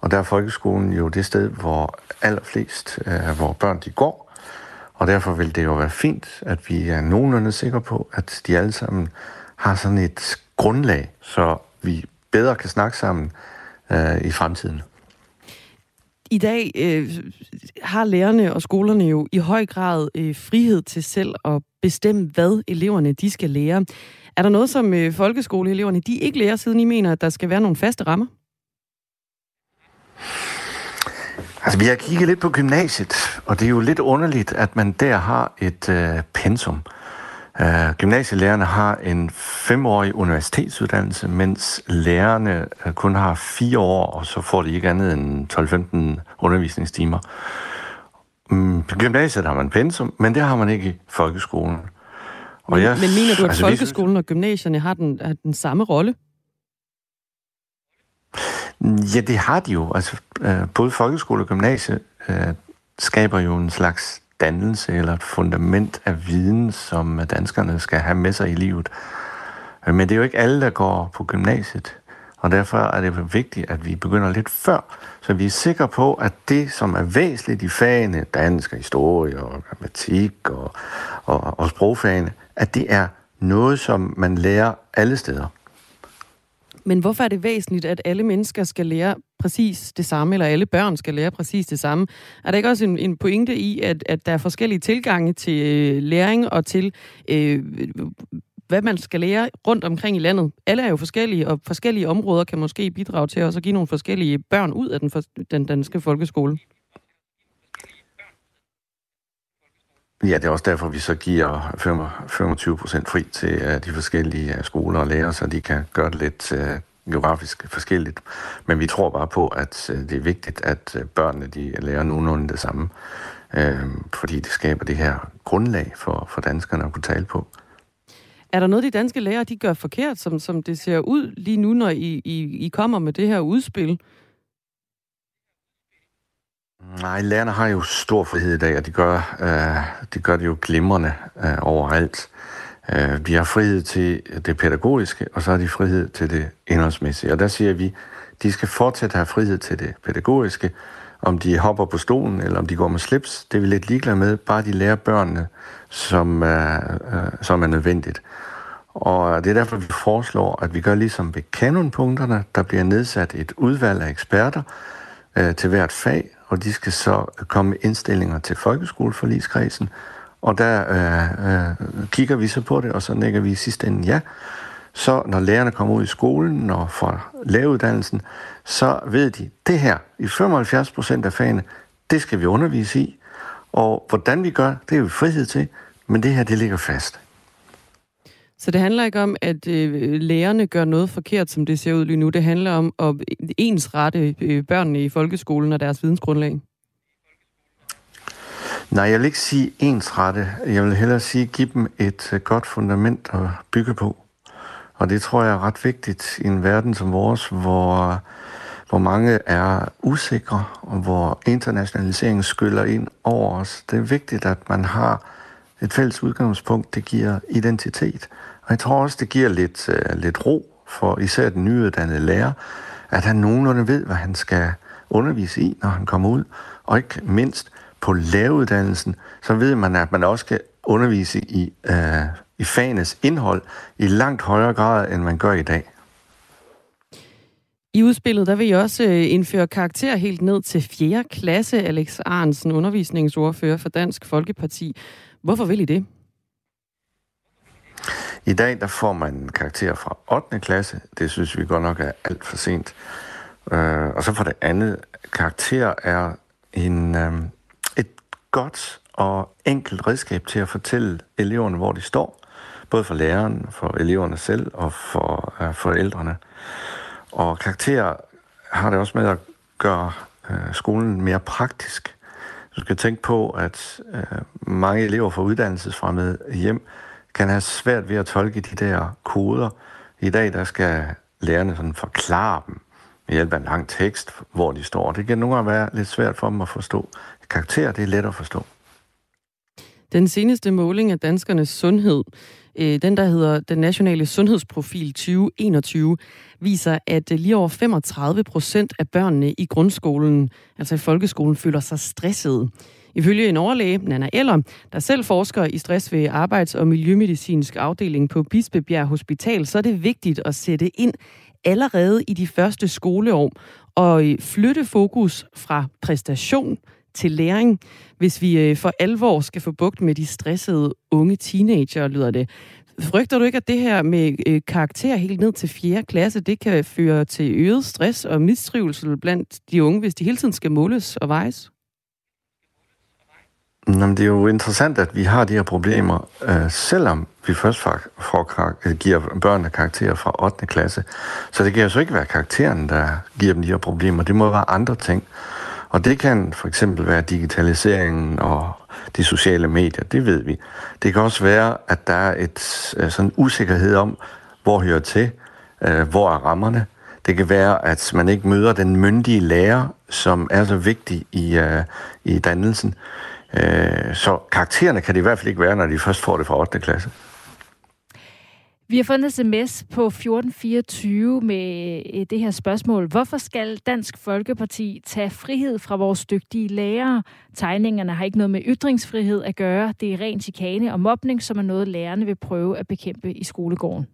og der er folkeskolen jo det sted, hvor allerflest øh, af vores børn de går, og derfor vil det jo være fint, at vi er nogenlunde sikre på, at de alle sammen har sådan et grundlag, så vi bedre kan snakke sammen øh, i fremtiden. I dag øh, har lærerne og skolerne jo i høj grad øh, frihed til selv at bestemme, hvad eleverne de skal lære. Er der noget, som øh, folkeskoleeleverne de ikke lærer, siden I mener, at der skal være nogle faste rammer? Altså, vi har kigget lidt på gymnasiet, og det er jo lidt underligt, at man der har et øh, pensum. Øh, gymnasielærerne har en femårig universitetsuddannelse, mens lærerne øh, kun har fire år, og så får de ikke andet end 12-15 undervisningstimer. Um, på gymnasiet har man pensum, men det har man ikke i folkeskolen. Og men, jeg, men mener du, at altså, folkeskolen og gymnasierne har den, har den samme rolle? Ja, det har de jo. Altså, uh, både folkeskole og gymnasie uh, skaber jo en slags dannelse eller et fundament af viden, som danskerne skal have med sig i livet. Men det er jo ikke alle, der går på gymnasiet, og derfor er det vigtigt, at vi begynder lidt før, så vi er sikre på, at det, som er væsentligt i fagene, dansk og historie og matematik og, og, og sprogfagene, at det er noget, som man lærer alle steder. Men hvorfor er det væsentligt, at alle mennesker skal lære præcis det samme, eller alle børn skal lære præcis det samme? Er der ikke også en, en pointe i, at, at der er forskellige tilgange til øh, læring og til, øh, hvad man skal lære rundt omkring i landet? Alle er jo forskellige, og forskellige områder kan måske bidrage til også at give nogle forskellige børn ud af den, den danske folkeskole. Ja, det er også derfor, vi så giver 25 procent fri til øh, de forskellige øh, skoler og lærere, så de kan gøre det lidt øh, geografisk forskelligt. Men vi tror bare på, at det er vigtigt, at børnene de lærer nogenlunde det samme, uh, fordi det skaber det her grundlag for, for danskerne at kunne tale på. Er der noget, de danske læger de gør forkert, som, som det ser ud lige nu, når I, I, I kommer med det her udspil? Nej, lærerne har jo stor frihed i dag, og de gør, øh, de gør det jo glimrende øh, overalt. Øh, de har frihed til det pædagogiske, og så har de frihed til det indholdsmæssige. Og der siger vi, de skal fortsat have frihed til det pædagogiske. Om de hopper på stolen, eller om de går med slips, det er vi lidt ligeglade med. Bare de lærer børnene, som, er, øh, som er nødvendigt. Og det er derfor, vi foreslår, at vi gør ligesom ved kanonpunkterne. Der bliver nedsat et udvalg af eksperter øh, til hvert fag, og de skal så komme med indstillinger til folkeskoleforligskredsen, og der øh, øh, kigger vi så på det, og så nægger vi i sidste ende ja. Så når lærerne kommer ud i skolen og får læreruddannelsen, så ved de, det her i 75 procent af fagene, det skal vi undervise i. Og hvordan vi gør, det er vi frihed til, men det her, det ligger fast. Så det handler ikke om, at øh, lærerne gør noget forkert, som det ser ud lige nu. Det handler om at ensrette øh, børnene i folkeskolen og deres vidensgrundlag. Nej, jeg vil ikke sige ensrette. Jeg vil hellere sige, give dem et øh, godt fundament at bygge på. Og det tror jeg er ret vigtigt i en verden som vores, hvor, hvor mange er usikre, og hvor internationaliseringen skyller ind over os. Det er vigtigt, at man har et fælles udgangspunkt, det giver identitet. Og jeg tror også, det giver lidt, uh, lidt ro for især den nyuddannede lærer, at han nogenlunde ved, hvad han skal undervise i, når han kommer ud. Og ikke mindst på læreruddannelsen, så ved man, at man også skal undervise i, uh, i fagenes indhold i langt højere grad, end man gør i dag. I udspillet der vil I også øh, indføre karakter helt ned til 4. klasse, Alex Arnsen, undervisningsordfører for Dansk Folkeparti. Hvorfor vil I det? I dag der får man karakter fra 8. klasse. Det synes vi godt nok er alt for sent. Uh, og så for det andet, karakter er en, uh, et godt og enkelt redskab til at fortælle eleverne, hvor de står. Både for læreren, for eleverne selv og for øh, forældrene. Og karakter har det også med at gøre øh, skolen mere praktisk. Du skal tænke på, at øh, mange elever fra uddannelsesfremmede hjem kan have svært ved at tolke de der koder. I dag der skal lærerne sådan forklare dem med hjælp af en lang tekst, hvor de står. Det kan nogle gange være lidt svært for dem at forstå. Karakter, det er let at forstå. Den seneste måling af danskernes sundhed, øh, den der hedder Den Nationale Sundhedsprofil 2021, viser, at øh, lige over 35 procent af børnene i grundskolen, altså i folkeskolen, føler sig stressede. Ifølge en overlæge, Nana Eller, der selv forsker i stress ved arbejds- og miljømedicinsk afdeling på Bispebjerg Hospital, så er det vigtigt at sætte ind allerede i de første skoleår og øh, flytte fokus fra præstation til læring, hvis vi øh, for alvor skal få bugt med de stressede unge teenager, lyder det. Frygter du ikke, at det her med øh, karakter helt ned til 4. klasse, det kan føre til øget stress og mistrivsel blandt de unge, hvis de hele tiden skal måles og vejes? Jamen, det er jo interessant, at vi har de her problemer, øh, selvom vi først får, får, øh, giver børnene karakterer fra 8. klasse. Så det kan jo så ikke være karakteren, der giver dem de her problemer. Det må være andre ting. Og det kan for eksempel være digitaliseringen og de sociale medier, det ved vi. Det kan også være, at der er et øh, sådan usikkerhed om, hvor hører til, øh, hvor er rammerne. Det kan være, at man ikke møder den myndige lærer, som er så vigtig i, øh, i dannelsen. Så karaktererne kan det i hvert fald ikke være, når de først får det fra 8. klasse. Vi har fundet en sms på 1424 med øh, det her spørgsmål. Hvorfor skal Dansk Folkeparti tage frihed fra vores dygtige lærere? Tegningerne har ikke noget med ytringsfrihed at gøre. Det er ren chikane og mobning, som er noget, lærerne vil prøve at bekæmpe i skolegården.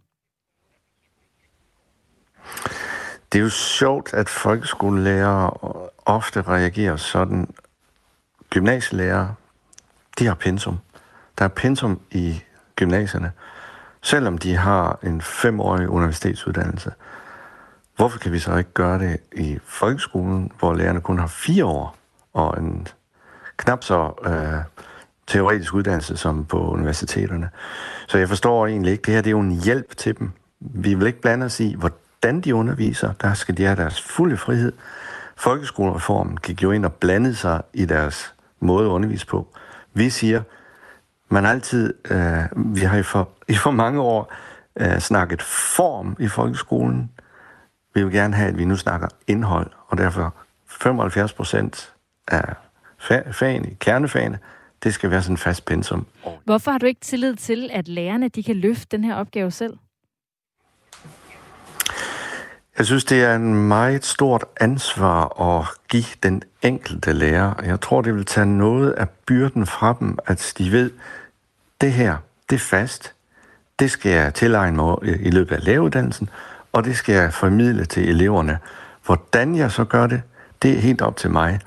Det er jo sjovt, at folkeskolelærere ofte reagerer sådan. Gymnasielærere, de har pensum. Der er pensum i gymnasierne selvom de har en femårig universitetsuddannelse. Hvorfor kan vi så ikke gøre det i folkeskolen, hvor lærerne kun har fire år og en knap så øh, teoretisk uddannelse som på universiteterne? Så jeg forstår egentlig ikke, det her det er jo en hjælp til dem. Vi vil ikke blande os i, hvordan de underviser. Der skal de have deres fulde frihed. Folkeskolereformen gik jo ind og blandede sig i deres måde at undervise på. Vi siger, man altid, øh, vi har i for, i for mange år øh, snakket form i folkeskolen. Vi vil gerne have, at vi nu snakker indhold, og derfor 75 procent af fagene, kernefagene, det skal være sådan en fast pensum. Hvorfor har du ikke tillid til, at lærerne de kan løfte den her opgave selv? Jeg synes, det er en meget stort ansvar at give den enkelte lærer. Jeg tror, det vil tage noget af byrden fra dem, at de ved, det her, det er fast. Det skal jeg tilegne mig i løbet af læreruddannelsen, og det skal jeg formidle til eleverne. Hvordan jeg så gør det, det er helt op til mig.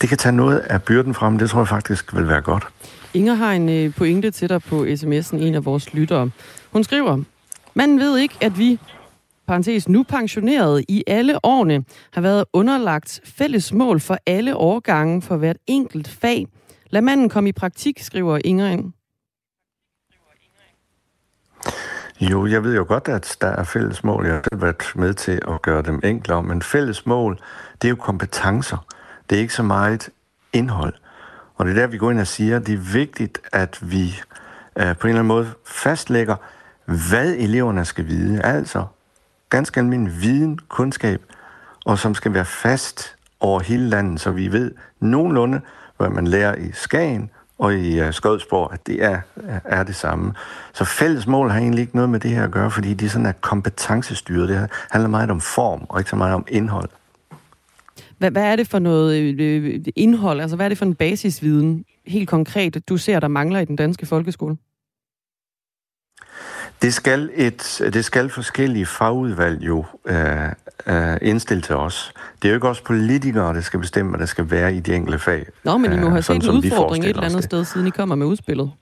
Det kan tage noget af byrden frem, det tror jeg faktisk vil være godt. Inger har en øh, pointe til dig på sms'en, en af vores lyttere. Hun skriver, man ved ikke, at vi, parentes nu pensioneret i alle årene, har været underlagt fælles mål for alle årgange for hvert enkelt fag. Lad manden komme i praktik, skriver Ingrid. Jo, jeg ved jo godt, at der er fælles mål. Jeg har selv været med til at gøre dem enklere, men fælles mål, det er jo kompetencer. Det er ikke så meget indhold. Og det er der, vi går ind og siger, at det er vigtigt, at vi øh, på en eller anden måde fastlægger, hvad eleverne skal vide. Altså ganske almindelig viden, kundskab, og som skal være fast over hele landet, så vi ved nogenlunde, hvad man lærer i Skagen, og i uh, Skodsborg, at det er, er det samme. Så fælles mål har egentlig ikke noget med det her at gøre, fordi de sådan er kompetencestyret. Det handler meget om form, og ikke så meget om indhold. Hvad, hvad er det for noget øh, øh, indhold? Altså, hvad er det for en basisviden, helt konkret, du ser, der mangler i den danske folkeskole? Det skal, et, det skal forskellige fagudvalg jo øh, øh, indstille til os. Det er jo ikke også politikere, der skal bestemme, hvad der skal være i de enkelte fag. Nå, men I må have øh, set en udfordring et eller andet sted, siden I kommer med udspillet.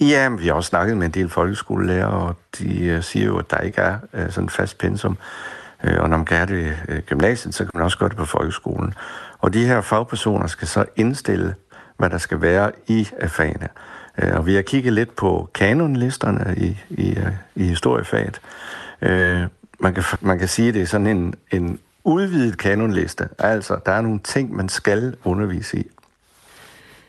Ja, vi har også snakket med en del folkeskolelærer, og de uh, siger jo, at der ikke er uh, sådan fast pensum. Uh, og når man kan have det i uh, gymnasiet, så kan man også gøre det på folkeskolen. Og de her fagpersoner skal så indstille, hvad der skal være i uh, fagene. Øh, og vi har kigget lidt på kanonlisterne i, i, øh, i historiefaget. Øh, man, kan, man kan sige, at det er sådan en, en udvidet kanonliste. Altså, der er nogle ting, man skal undervise i.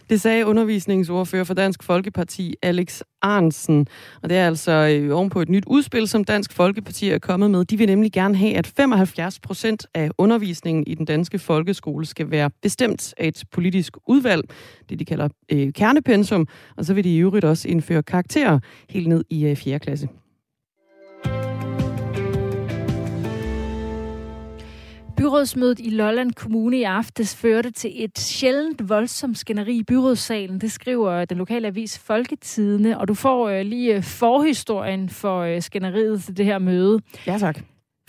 Det sagde undervisningsordfører for Dansk Folkeparti, Alex Arnsen. Og det er altså øh, ovenpå et nyt udspil, som Dansk Folkeparti er kommet med. De vil nemlig gerne have, at 75 procent af undervisningen i den danske folkeskole skal være bestemt af et politisk udvalg, det de kalder øh, kernepensum. Og så vil de i øvrigt også indføre karakterer helt ned i øh, 4. klasse. Byrådsmødet i Lolland Kommune i aftes førte til et sjældent voldsomt skænderi i byrådssalen. Det skriver øh, den lokale avis Folketidene, og du får øh, lige øh, forhistorien for skænderiet til det her møde. Ja, tak.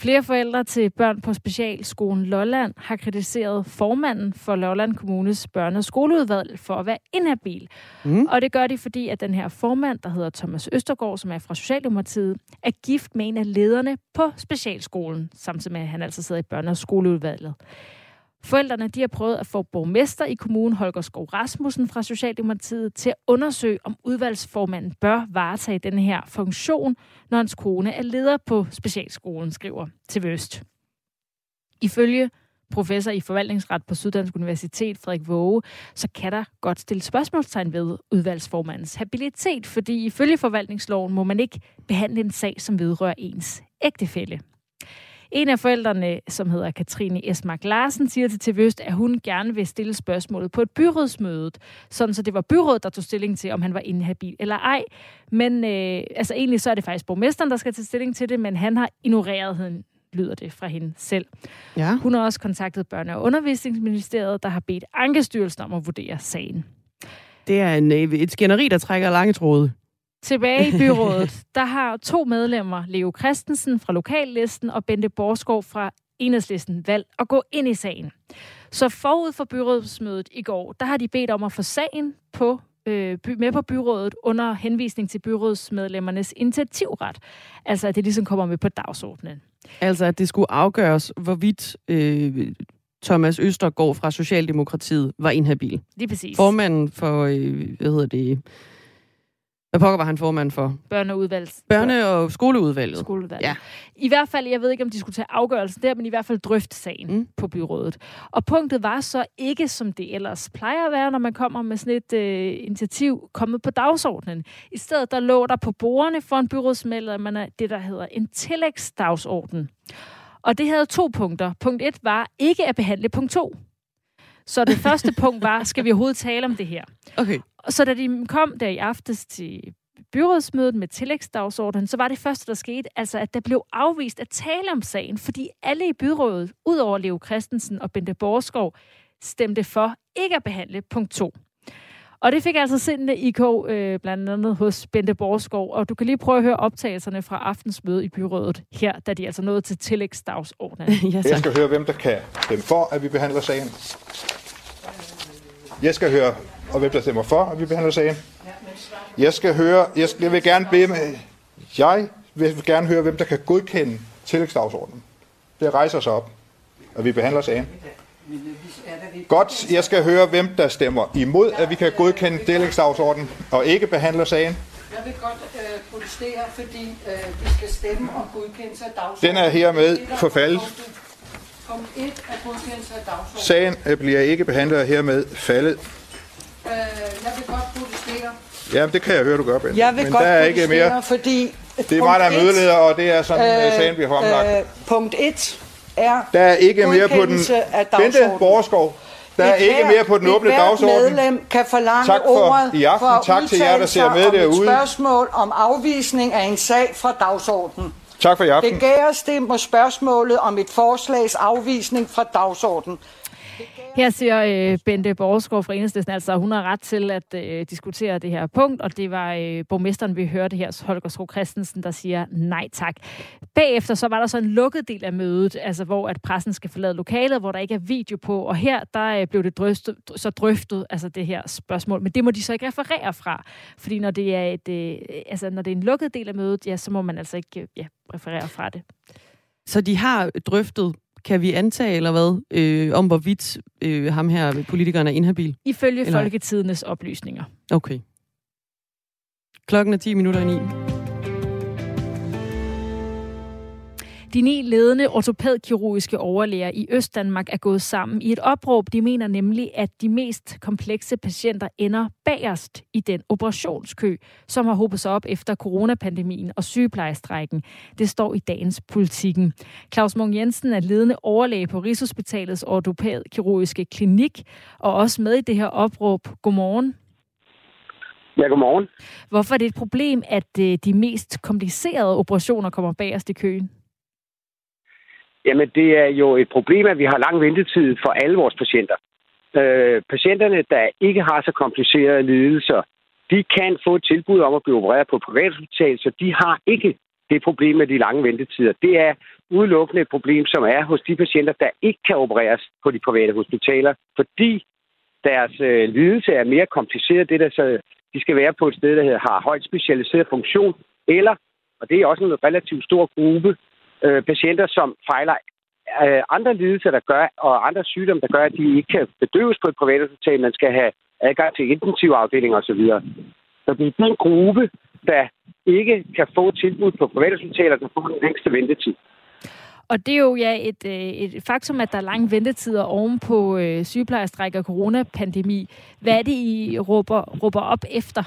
Flere forældre til børn på Specialskolen Lolland har kritiseret formanden for Lolland Kommunes børne- og skoleudvalg for at være inhabil. Mm. Og det gør de, fordi at den her formand, der hedder Thomas Østergaard, som er fra Socialdemokratiet, er gift med en af lederne på Specialskolen, samtidig med at han altså sidder i børne- og skoleudvalget. Forældrene de har prøvet at få borgmester i kommunen, Holger Skov Rasmussen fra Socialdemokratiet, til at undersøge, om udvalgsformanden bør varetage den her funktion, når hans kone er leder på specialskolen, skriver til Vøst. Ifølge professor i forvaltningsret på Syddansk Universitet, Frederik Våge, så kan der godt stille spørgsmålstegn ved udvalgsformandens habilitet, fordi ifølge forvaltningsloven må man ikke behandle en sag, som vedrører ens ægtefælle. En af forældrene, som hedder Katrine Esmark Larsen, siger til TV Øst, at hun gerne vil stille spørgsmålet på et byrådsmøde, sådan så det var byrådet, der tog stilling til, om han var inhabil eller ej. Men øh, altså egentlig så er det faktisk borgmesteren, der skal tage stilling til det, men han har ignoreret hende lyder det fra hende selv. Ja. Hun har også kontaktet Børne- og Undervisningsministeriet, der har bedt Ankestyrelsen om at vurdere sagen. Det er en, øh, et skænderi, der trækker lange tråde. Tilbage i byrådet, der har to medlemmer, Leo Christensen fra Lokallisten og Bente Borskov fra Enhedslisten, valgt at gå ind i sagen. Så forud for byrådsmødet i går, der har de bedt om at få sagen på øh, med på byrådet under henvisning til byrådsmedlemmernes initiativret. Altså, at det ligesom kommer med på dagsordenen. Altså, at det skulle afgøres, hvorvidt øh, Thomas Østergaard fra Socialdemokratiet var inhabil. Lige præcis. Formanden for, øh, hvad hedder det, hvad pokker var han formand for? Børneudvalgs. Børne- og skoleudvalget. Skoleudvalget. Ja. I hvert fald, jeg ved ikke, om de skulle tage afgørelsen der, men i hvert fald drøfte sagen mm. på byrådet. Og punktet var så ikke, som det ellers plejer at være, når man kommer med sådan et øh, initiativ, kommet på dagsordenen. I stedet, der lå der på bordene for en byrådsmedlemmerne det, der hedder en tillægsdagsorden. Og det havde to punkter. Punkt et var ikke at behandle punkt to. Så det første punkt var, skal vi overhovedet tale om det her? Okay. Og så da de kom der i aftes til byrådsmødet med tillægsdagsordenen, så var det første, der skete, altså at der blev afvist at tale om sagen, fordi alle i byrådet, udover Leo Christensen og Bente Borskov, stemte for ikke at behandle punkt 2. Og det fik altså sindende IK øh, blandt andet hos Bente Borskov, og du kan lige prøve at høre optagelserne fra aftens møde i byrådet her, da de altså nåede til tillægsdagsordenen. ja, Jeg skal høre, hvem der kan stemme for, at vi behandler sagen. Jeg skal høre, og hvem der stemmer for, at vi behandler sagen. Jeg skal høre, jeg, skal, jeg vil gerne bede med, jeg vil gerne høre, hvem der kan godkende tillægsdagsordenen. Det rejser sig op, og vi behandler sagen. Godt, jeg skal høre, hvem der stemmer imod, at vi kan godkende tillægsdagsordenen og ikke behandler sagen. Jeg vil godt øh, protestere, fordi øh, vi skal stemme om godkendelse af dagsordenen. Den er hermed forfaldet. Punkt 1 er godkendelse af dagsordenen. Sagen øh, bliver ikke behandlet hermed faldet. Øh, jeg vil godt protestere. Ja, det kan jeg høre, du gør, Ben. Jeg vil Men godt der er ikke protestere, mere. fordi... Det er mig, der er mødeleder, og det er sådan, øh, sagen bliver fremlagt. Øh, punkt 1 er Der er ikke mere på den... Bente. Borskov, der er ikke mere på den et åbne hvert dagsorden. medlem kan forlange Tak for ordet i aften. for at Tak til jer, der ser med derude. spørgsmål om afvisning af en sag fra dagsordenen. Tak for i aften. Begæres det må spørgsmålet om et forslags afvisning fra dagsordenen. Her siger øh, Bente Borgskov fra Enhedslisten, altså hun har ret til at øh, diskutere det her punkt, og det var øh, borgmesteren, vi hørte her, Holger Skro Christensen, der siger nej tak. Bagefter så var der så en lukket del af mødet, altså hvor at pressen skal forlade lokalet, hvor der ikke er video på, og her der øh, blev det drøftet, så drøftet, altså det her spørgsmål, men det må de så ikke referere fra, fordi når det er, et, øh, altså, når det er en lukket del af mødet, ja, så må man altså ikke øh, ja, referere fra det. Så de har drøftet, kan vi antage, eller hvad, øh, om hvorvidt øh, ham her, politikeren, er inhabil? Ifølge Eller- Folketidens oplysninger. Okay. Klokken er 10 minutter i 9. De ni ledende ortopædkirurgiske overlæger i Østdanmark er gået sammen i et opråb. De mener nemlig, at de mest komplekse patienter ender bagerst i den operationskø, som har hobet sig op efter coronapandemien og sygeplejestrækken. Det står i dagens politikken. Claus Munk Jensen er ledende overlæge på Rigshospitalets ortopædkirurgiske klinik, og også med i det her opråb. Godmorgen. Ja, godmorgen. Hvorfor er det et problem, at øh, de mest komplicerede operationer kommer bagerst i køen? Jamen, det er jo et problem, at vi har lang ventetid for alle vores patienter. Øh, patienterne, der ikke har så komplicerede lidelser, de kan få et tilbud om at blive opereret på privathospital, så de har ikke det problem med de lange ventetider. Det er udelukkende et problem, som er hos de patienter, der ikke kan opereres på de private hospitaler, fordi deres øh, lidelse er mere kompliceret. Det der så de skal være på et sted, der har højt specialiseret funktion, eller, og det er også en relativt stor gruppe, øh, patienter, som fejler øh, andre lidelser, der gør, og andre sygdomme, der gør, at de ikke kan bedøves på et privat hospital, man skal have adgang til intensivafdelinger osv. Så det er den gruppe, der ikke kan få tilbud på private hospitaler, der får den længste ventetid. Og det er jo ja, et, øh, et faktum, at der er lange ventetider oven på øh, sygeplejestræk og coronapandemi. Hvad er det, I råber, råber op efter?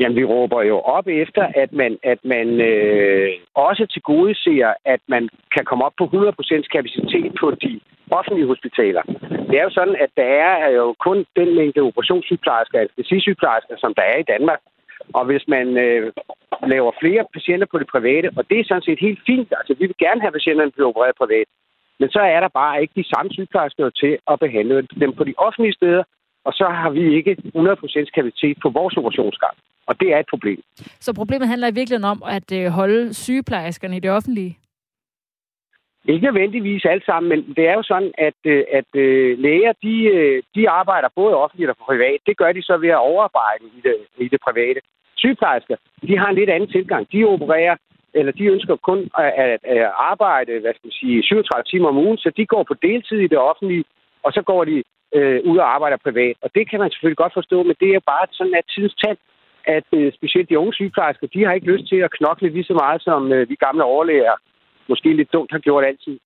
Jamen, vi råber jo op efter, at man, at man øh, også til gode ser, at man kan komme op på 100% kapacitet på de offentlige hospitaler. Det er jo sådan, at der er jo kun den mængde operationssygeplejersker, altså sygeplejersker, som der er i Danmark. Og hvis man øh, laver flere patienter på det private, og det er sådan set helt fint, altså vi vil gerne have patienterne blive opereret privat, men så er der bare ikke de samme sygeplejersker til at behandle dem på de offentlige steder, og så har vi ikke 100% kapacitet på vores operationsgang. Og det er et problem. Så problemet handler i virkeligheden om at øh, holde sygeplejerskerne i det offentlige? Ikke nødvendigvis alt sammen, men det er jo sådan, at, øh, at øh, læger, de, de arbejder både offentligt og privat. Det gør de så ved at overarbejde i det, i det private. Sygeplejersker, de har en lidt anden tilgang. De opererer, eller de ønsker kun at, at, at arbejde, hvad skal man sige, 37 timer om ugen, så de går på deltid i det offentlige, og så går de øh, ud og arbejder privat. Og det kan man selvfølgelig godt forstå, men det er bare sådan, at tidens tand, at øh, specielt de unge sygeplejersker, de har ikke lyst til at knokle lige så meget, som øh, de gamle overlæger måske lidt dumt har gjort altid.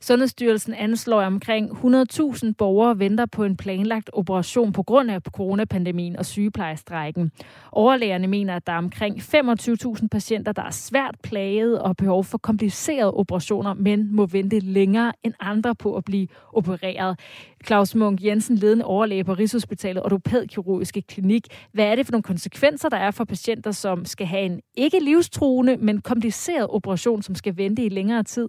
Sundhedsstyrelsen anslår, at omkring 100.000 borgere venter på en planlagt operation på grund af coronapandemien og sygeplejestrækken. Overlægerne mener, at der er omkring 25.000 patienter, der er svært plaget og behov for komplicerede operationer, men må vente længere end andre på at blive opereret. Claus Munk Jensen, ledende overlæge på Rigshospitalet Ortopædkirurgiske Klinik. Hvad er det for nogle konsekvenser, der er for patienter, som skal have en ikke livstruende, men kompliceret operation, som skal vente i længere tid?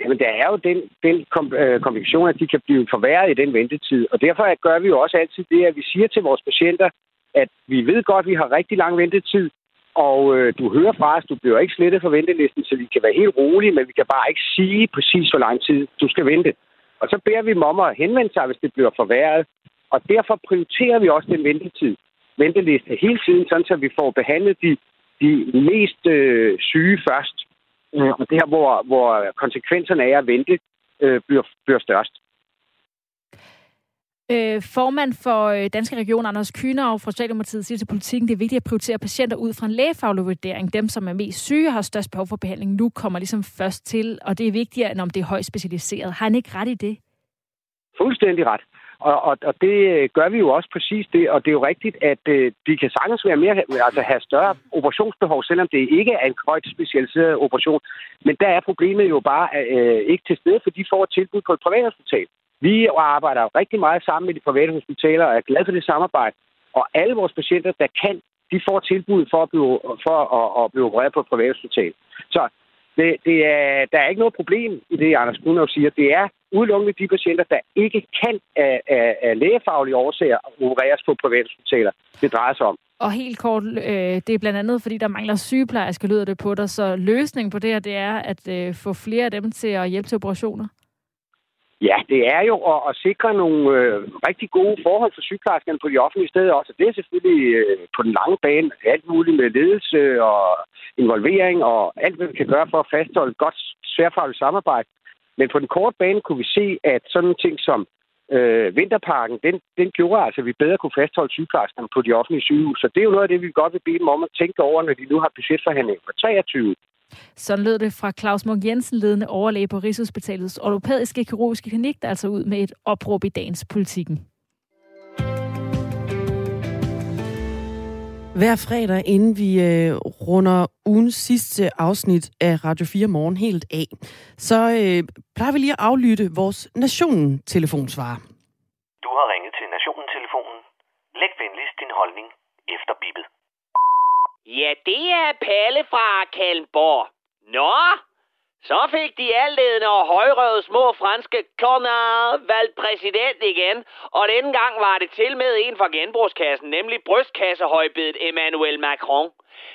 Jamen, der er jo den, den øh, komplikation, at de kan blive forværret i den ventetid. Og derfor gør vi jo også altid det, at vi siger til vores patienter, at vi ved godt, at vi har rigtig lang ventetid, og øh, du hører fra os, du bliver ikke slettet fra ventelisten, så vi kan være helt rolige, men vi kan bare ikke sige præcis, hvor lang tid du skal vente. Og så beder vi dem om at henvende sig, hvis det bliver forværret. Og derfor prioriterer vi også den ventetid, venteliste hele tiden, sådan så vi får behandlet de, de mest øh, syge først. Øh, og det her, hvor, hvor konsekvenserne af at vente øh, bliver, bliver størst. Øh, formand for øh, Danske Region, Anders Kyner fra Socialdemokratiet, siger til politikken, det er vigtigt at prioritere patienter ud fra en lægefaglig vurdering. Dem, som er mest syge og har størst behov for behandling, nu kommer ligesom først til, og det er vigtigere, end om det er højt specialiseret. Har han ikke ret i det? Fuldstændig ret. Og, og, og det øh, gør vi jo også præcis det, og det er jo rigtigt, at øh, de kan sagtens være mere, altså have større operationsbehov, selvom det ikke er en højt specialiseret operation. Men der er problemet jo bare øh, ikke til stede, for de får et tilbud på et privathospital. Vi arbejder rigtig meget sammen med de private hospitaler og er glade for det samarbejde. Og alle vores patienter, der kan, de får tilbud for at blive, for at, at blive opereret på et privathospital. Så det, det er, der er ikke noget problem i det, Anders Brunov siger. Det er udelukkende de patienter, der ikke kan af, af, af lægefaglige årsager opereres på privathospitaler. Det drejer sig om. Og helt kort, øh, det er blandt andet, fordi der mangler sygeplejersker, lyder det på dig. Så løsningen på det her, det er at øh, få flere af dem til at hjælpe til operationer? Ja, det er jo at, at sikre nogle øh, rigtig gode forhold for sygeplejerskerne på de offentlige steder også. Det er selvfølgelig øh, på den lange bane alt muligt med ledelse og involvering og alt, hvad vi kan gøre for at fastholde et godt sværfagligt samarbejde. Men på den korte bane kunne vi se, at sådan ting som øh, vinterparken, den, den gjorde altså, at vi bedre kunne fastholde sygeplejerskerne på de offentlige sygehus. Så det er jo noget af det, vi godt vil bede dem om at tænke over, når de nu har budgetforhandlinger for 23. Sådan lød det fra Claus Munk Jensen, ledende overlæge på Rigshospitalets ortopædiske kirurgiske klinik, der altså ud med et opråb i dagens politikken. Hver fredag, inden vi øh, runder ugens sidste afsnit af Radio 4 Morgen helt af, så øh, plejer vi lige at aflytte vores Nationen-telefonsvar. Du har ringet til Nationen-telefonen. Læg venligst din holdning efter bippet. Ja, det er Palle fra Kalmborg. Nå, så fik de alledende og højrøde små franske konar valgt præsident igen, og denne gang var det til med en fra genbrugskassen, nemlig brystkassehøjbedet Emmanuel Macron.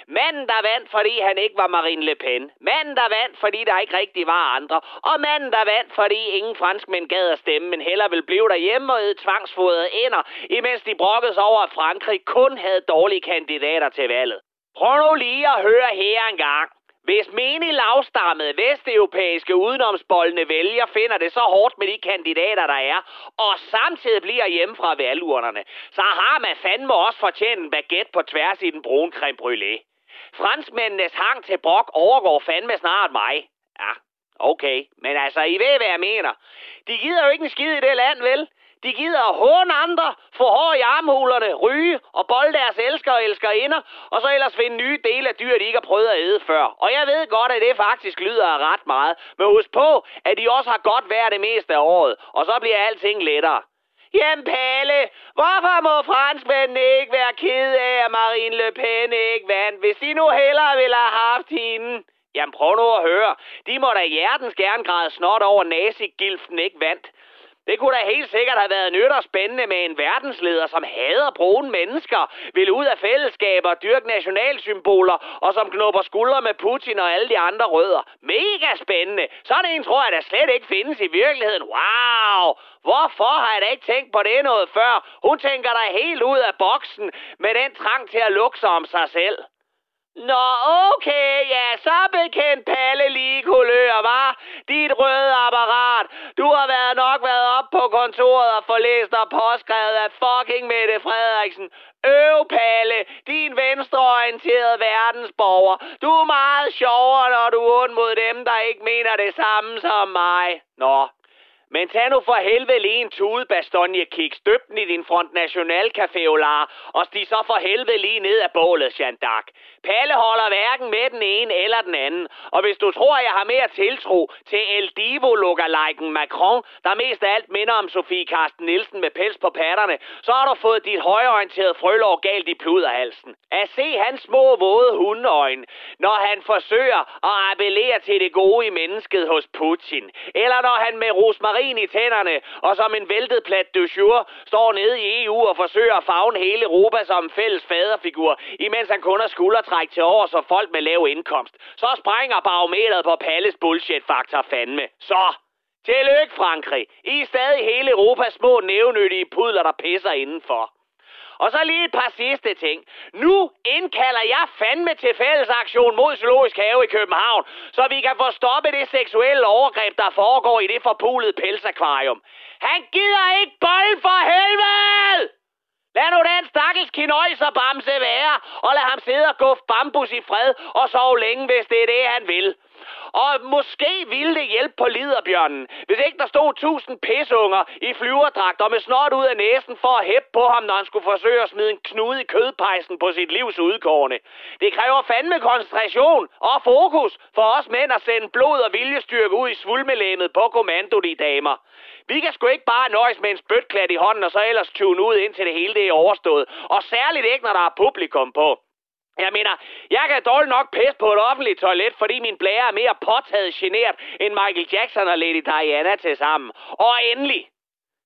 Manden, der vandt, fordi han ikke var Marine Le Pen. Manden, der vandt, fordi der ikke rigtig var andre. Og manden, der vandt, fordi ingen franskmænd gad at stemme, men heller ville blive derhjemme og æde tvangsfodrede ender, imens de brokkede over, at Frankrig kun havde dårlige kandidater til valget. Prøv nu lige at høre her en gang. Hvis menig lavstammede vesteuropæiske udenomsboldende vælger finder det så hårdt med de kandidater, der er, og samtidig bliver hjemme fra valgurnerne, så har man fandme også fortjent en baguette på tværs i den brune creme brûlée. Franskmændenes hang til brok overgår fandme snart mig. Ja, okay, men altså, I ved, hvad jeg mener. De gider jo ikke en skid i det land, vel? De gider at håne andre, få hår i armhulerne, ryge og bolde deres elsker og elskerinder, og så ellers finde nye dele af dyr, de ikke har prøvet at æde før. Og jeg ved godt, at det faktisk lyder af ret meget, men husk på, at de også har godt været det meste af året, og så bliver alting lettere. Jamen Palle, hvorfor må franskmændene ikke være ked af, at Marine Le Pen ikke vandt, hvis de nu hellere ville have haft hende? Jamen prøv nu at høre. De må da hjertens gerne græde snot over nazigilften ikke vandt. Det kunne da helt sikkert have været nyt og spændende med en verdensleder, som hader brune mennesker, vil ud af fællesskaber, dyrke nationalsymboler og som knupper skuldre med Putin og alle de andre rødder. Mega spændende. Sådan en tror jeg da slet ikke findes i virkeligheden. Wow! Hvorfor har jeg da ikke tænkt på det noget før? Hun tænker da helt ud af boksen med den trang til at lukke sig om sig selv. Nå, okay, ja, så bekendt Palle lige kulør, var Dit røde apparat. Du har været nok været op på kontoret og forlæst og påskrevet af fucking Mette Frederiksen. Øv, Palle, din venstreorienterede verdensborger. Du er meget sjovere, når du er ond mod dem, der ikke mener det samme som mig. Nå, men tag nu for helvede lige en tude bastonje Kiks. Døb den i din Front National Café og stig så for helvede lige ned af bålet, Jean d'Arc. Palle holder hverken med den ene eller den anden. Og hvis du tror, jeg har mere tiltro til El divo lookalikeen Macron, der mest af alt minder om Sofie Karsten Nielsen med pels på patterne, så har du fået dit højorienterede frølår galt i pluderhalsen. At se hans små våde hundeøjne, når han forsøger at appellere til det gode i mennesket hos Putin. Eller når han med rosmarin i tænderne og som en væltet plat du jour står nede i EU og forsøger at fagne hele Europa som en fælles faderfigur, imens han kun har skuldertræk til over, så folk med lav indkomst. Så sprænger barometeret på Palles bullshit-faktor fandme. Så, tillykke Frankrig. I er stadig hele Europas små nævnyttige pudler, der pisser indenfor. Og så lige et par sidste ting. Nu indkalder jeg fandme til fællesaktion mod Zoologisk Have i København, så vi kan få stoppet det seksuelle overgreb, der foregår i det forpulede pelsakvarium. Han gider ikke bold for helvede! Lad nu den stakkels kinøjser bamse være, og lad ham sidde og guffe bambus i fred og sove længe, hvis det er det, han vil. Og måske ville det hjælpe på liderbjørnen, hvis ikke der stod tusind pisunger i flyverdragter med snot ud af næsen for at hæppe på ham, når han skulle forsøge at smide en knude i kødpejsen på sit livs udkårne. Det kræver fandme koncentration og fokus for os mænd at sende blod og viljestyrke ud i svulmelænet på kommando, de damer. Vi kan sgu ikke bare nøjes med en spytklat i hånden, og så ellers tune ud, indtil det hele det er overstået. Og særligt ikke, når der er publikum på. Jeg mener, jeg kan dårligt nok pisse på et offentligt toilet, fordi min blære er mere påtaget generet end Michael Jackson og Lady Diana til sammen. Og endelig,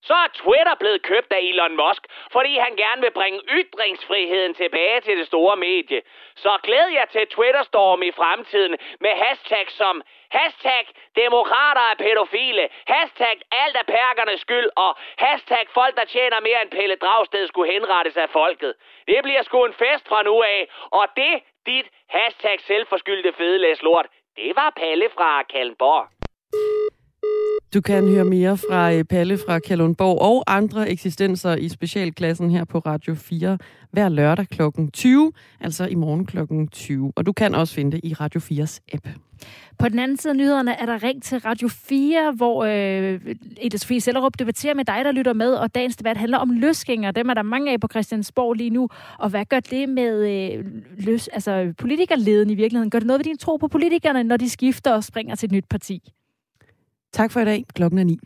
så er Twitter blevet købt af Elon Musk, fordi han gerne vil bringe ytringsfriheden tilbage til det store medie. Så glæd jer til Twitterstorm i fremtiden med hashtag som hashtag demokrater er pædofile, hashtag alt er perkernes skyld og hashtag folk, der tjener mere end Pelle Dragsted skulle henrettes af folket. Det bliver sgu en fest fra nu af, og det, dit hashtag selvforskyldte fedelæs lort, det var Palle fra Kallenborg. Du kan høre mere fra øh, Palle fra Kalundborg og andre eksistenser i specialklassen her på Radio 4 hver lørdag kl. 20, altså i morgen kl. 20. Og du kan også finde det i Radio 4's app. På den anden side af nyhederne er der ring til Radio 4, hvor øh, Ida Sofie Sellerup debatterer med dig, der lytter med, og dagens debat handler om løsgænger. Dem er der mange af på Christiansborg lige nu. Og hvad gør det med øh, løs, altså politikerleden i virkeligheden? Gør det noget ved din tro på politikerne, når de skifter og springer til et nyt parti? Tak for i dag. Klokken er 9.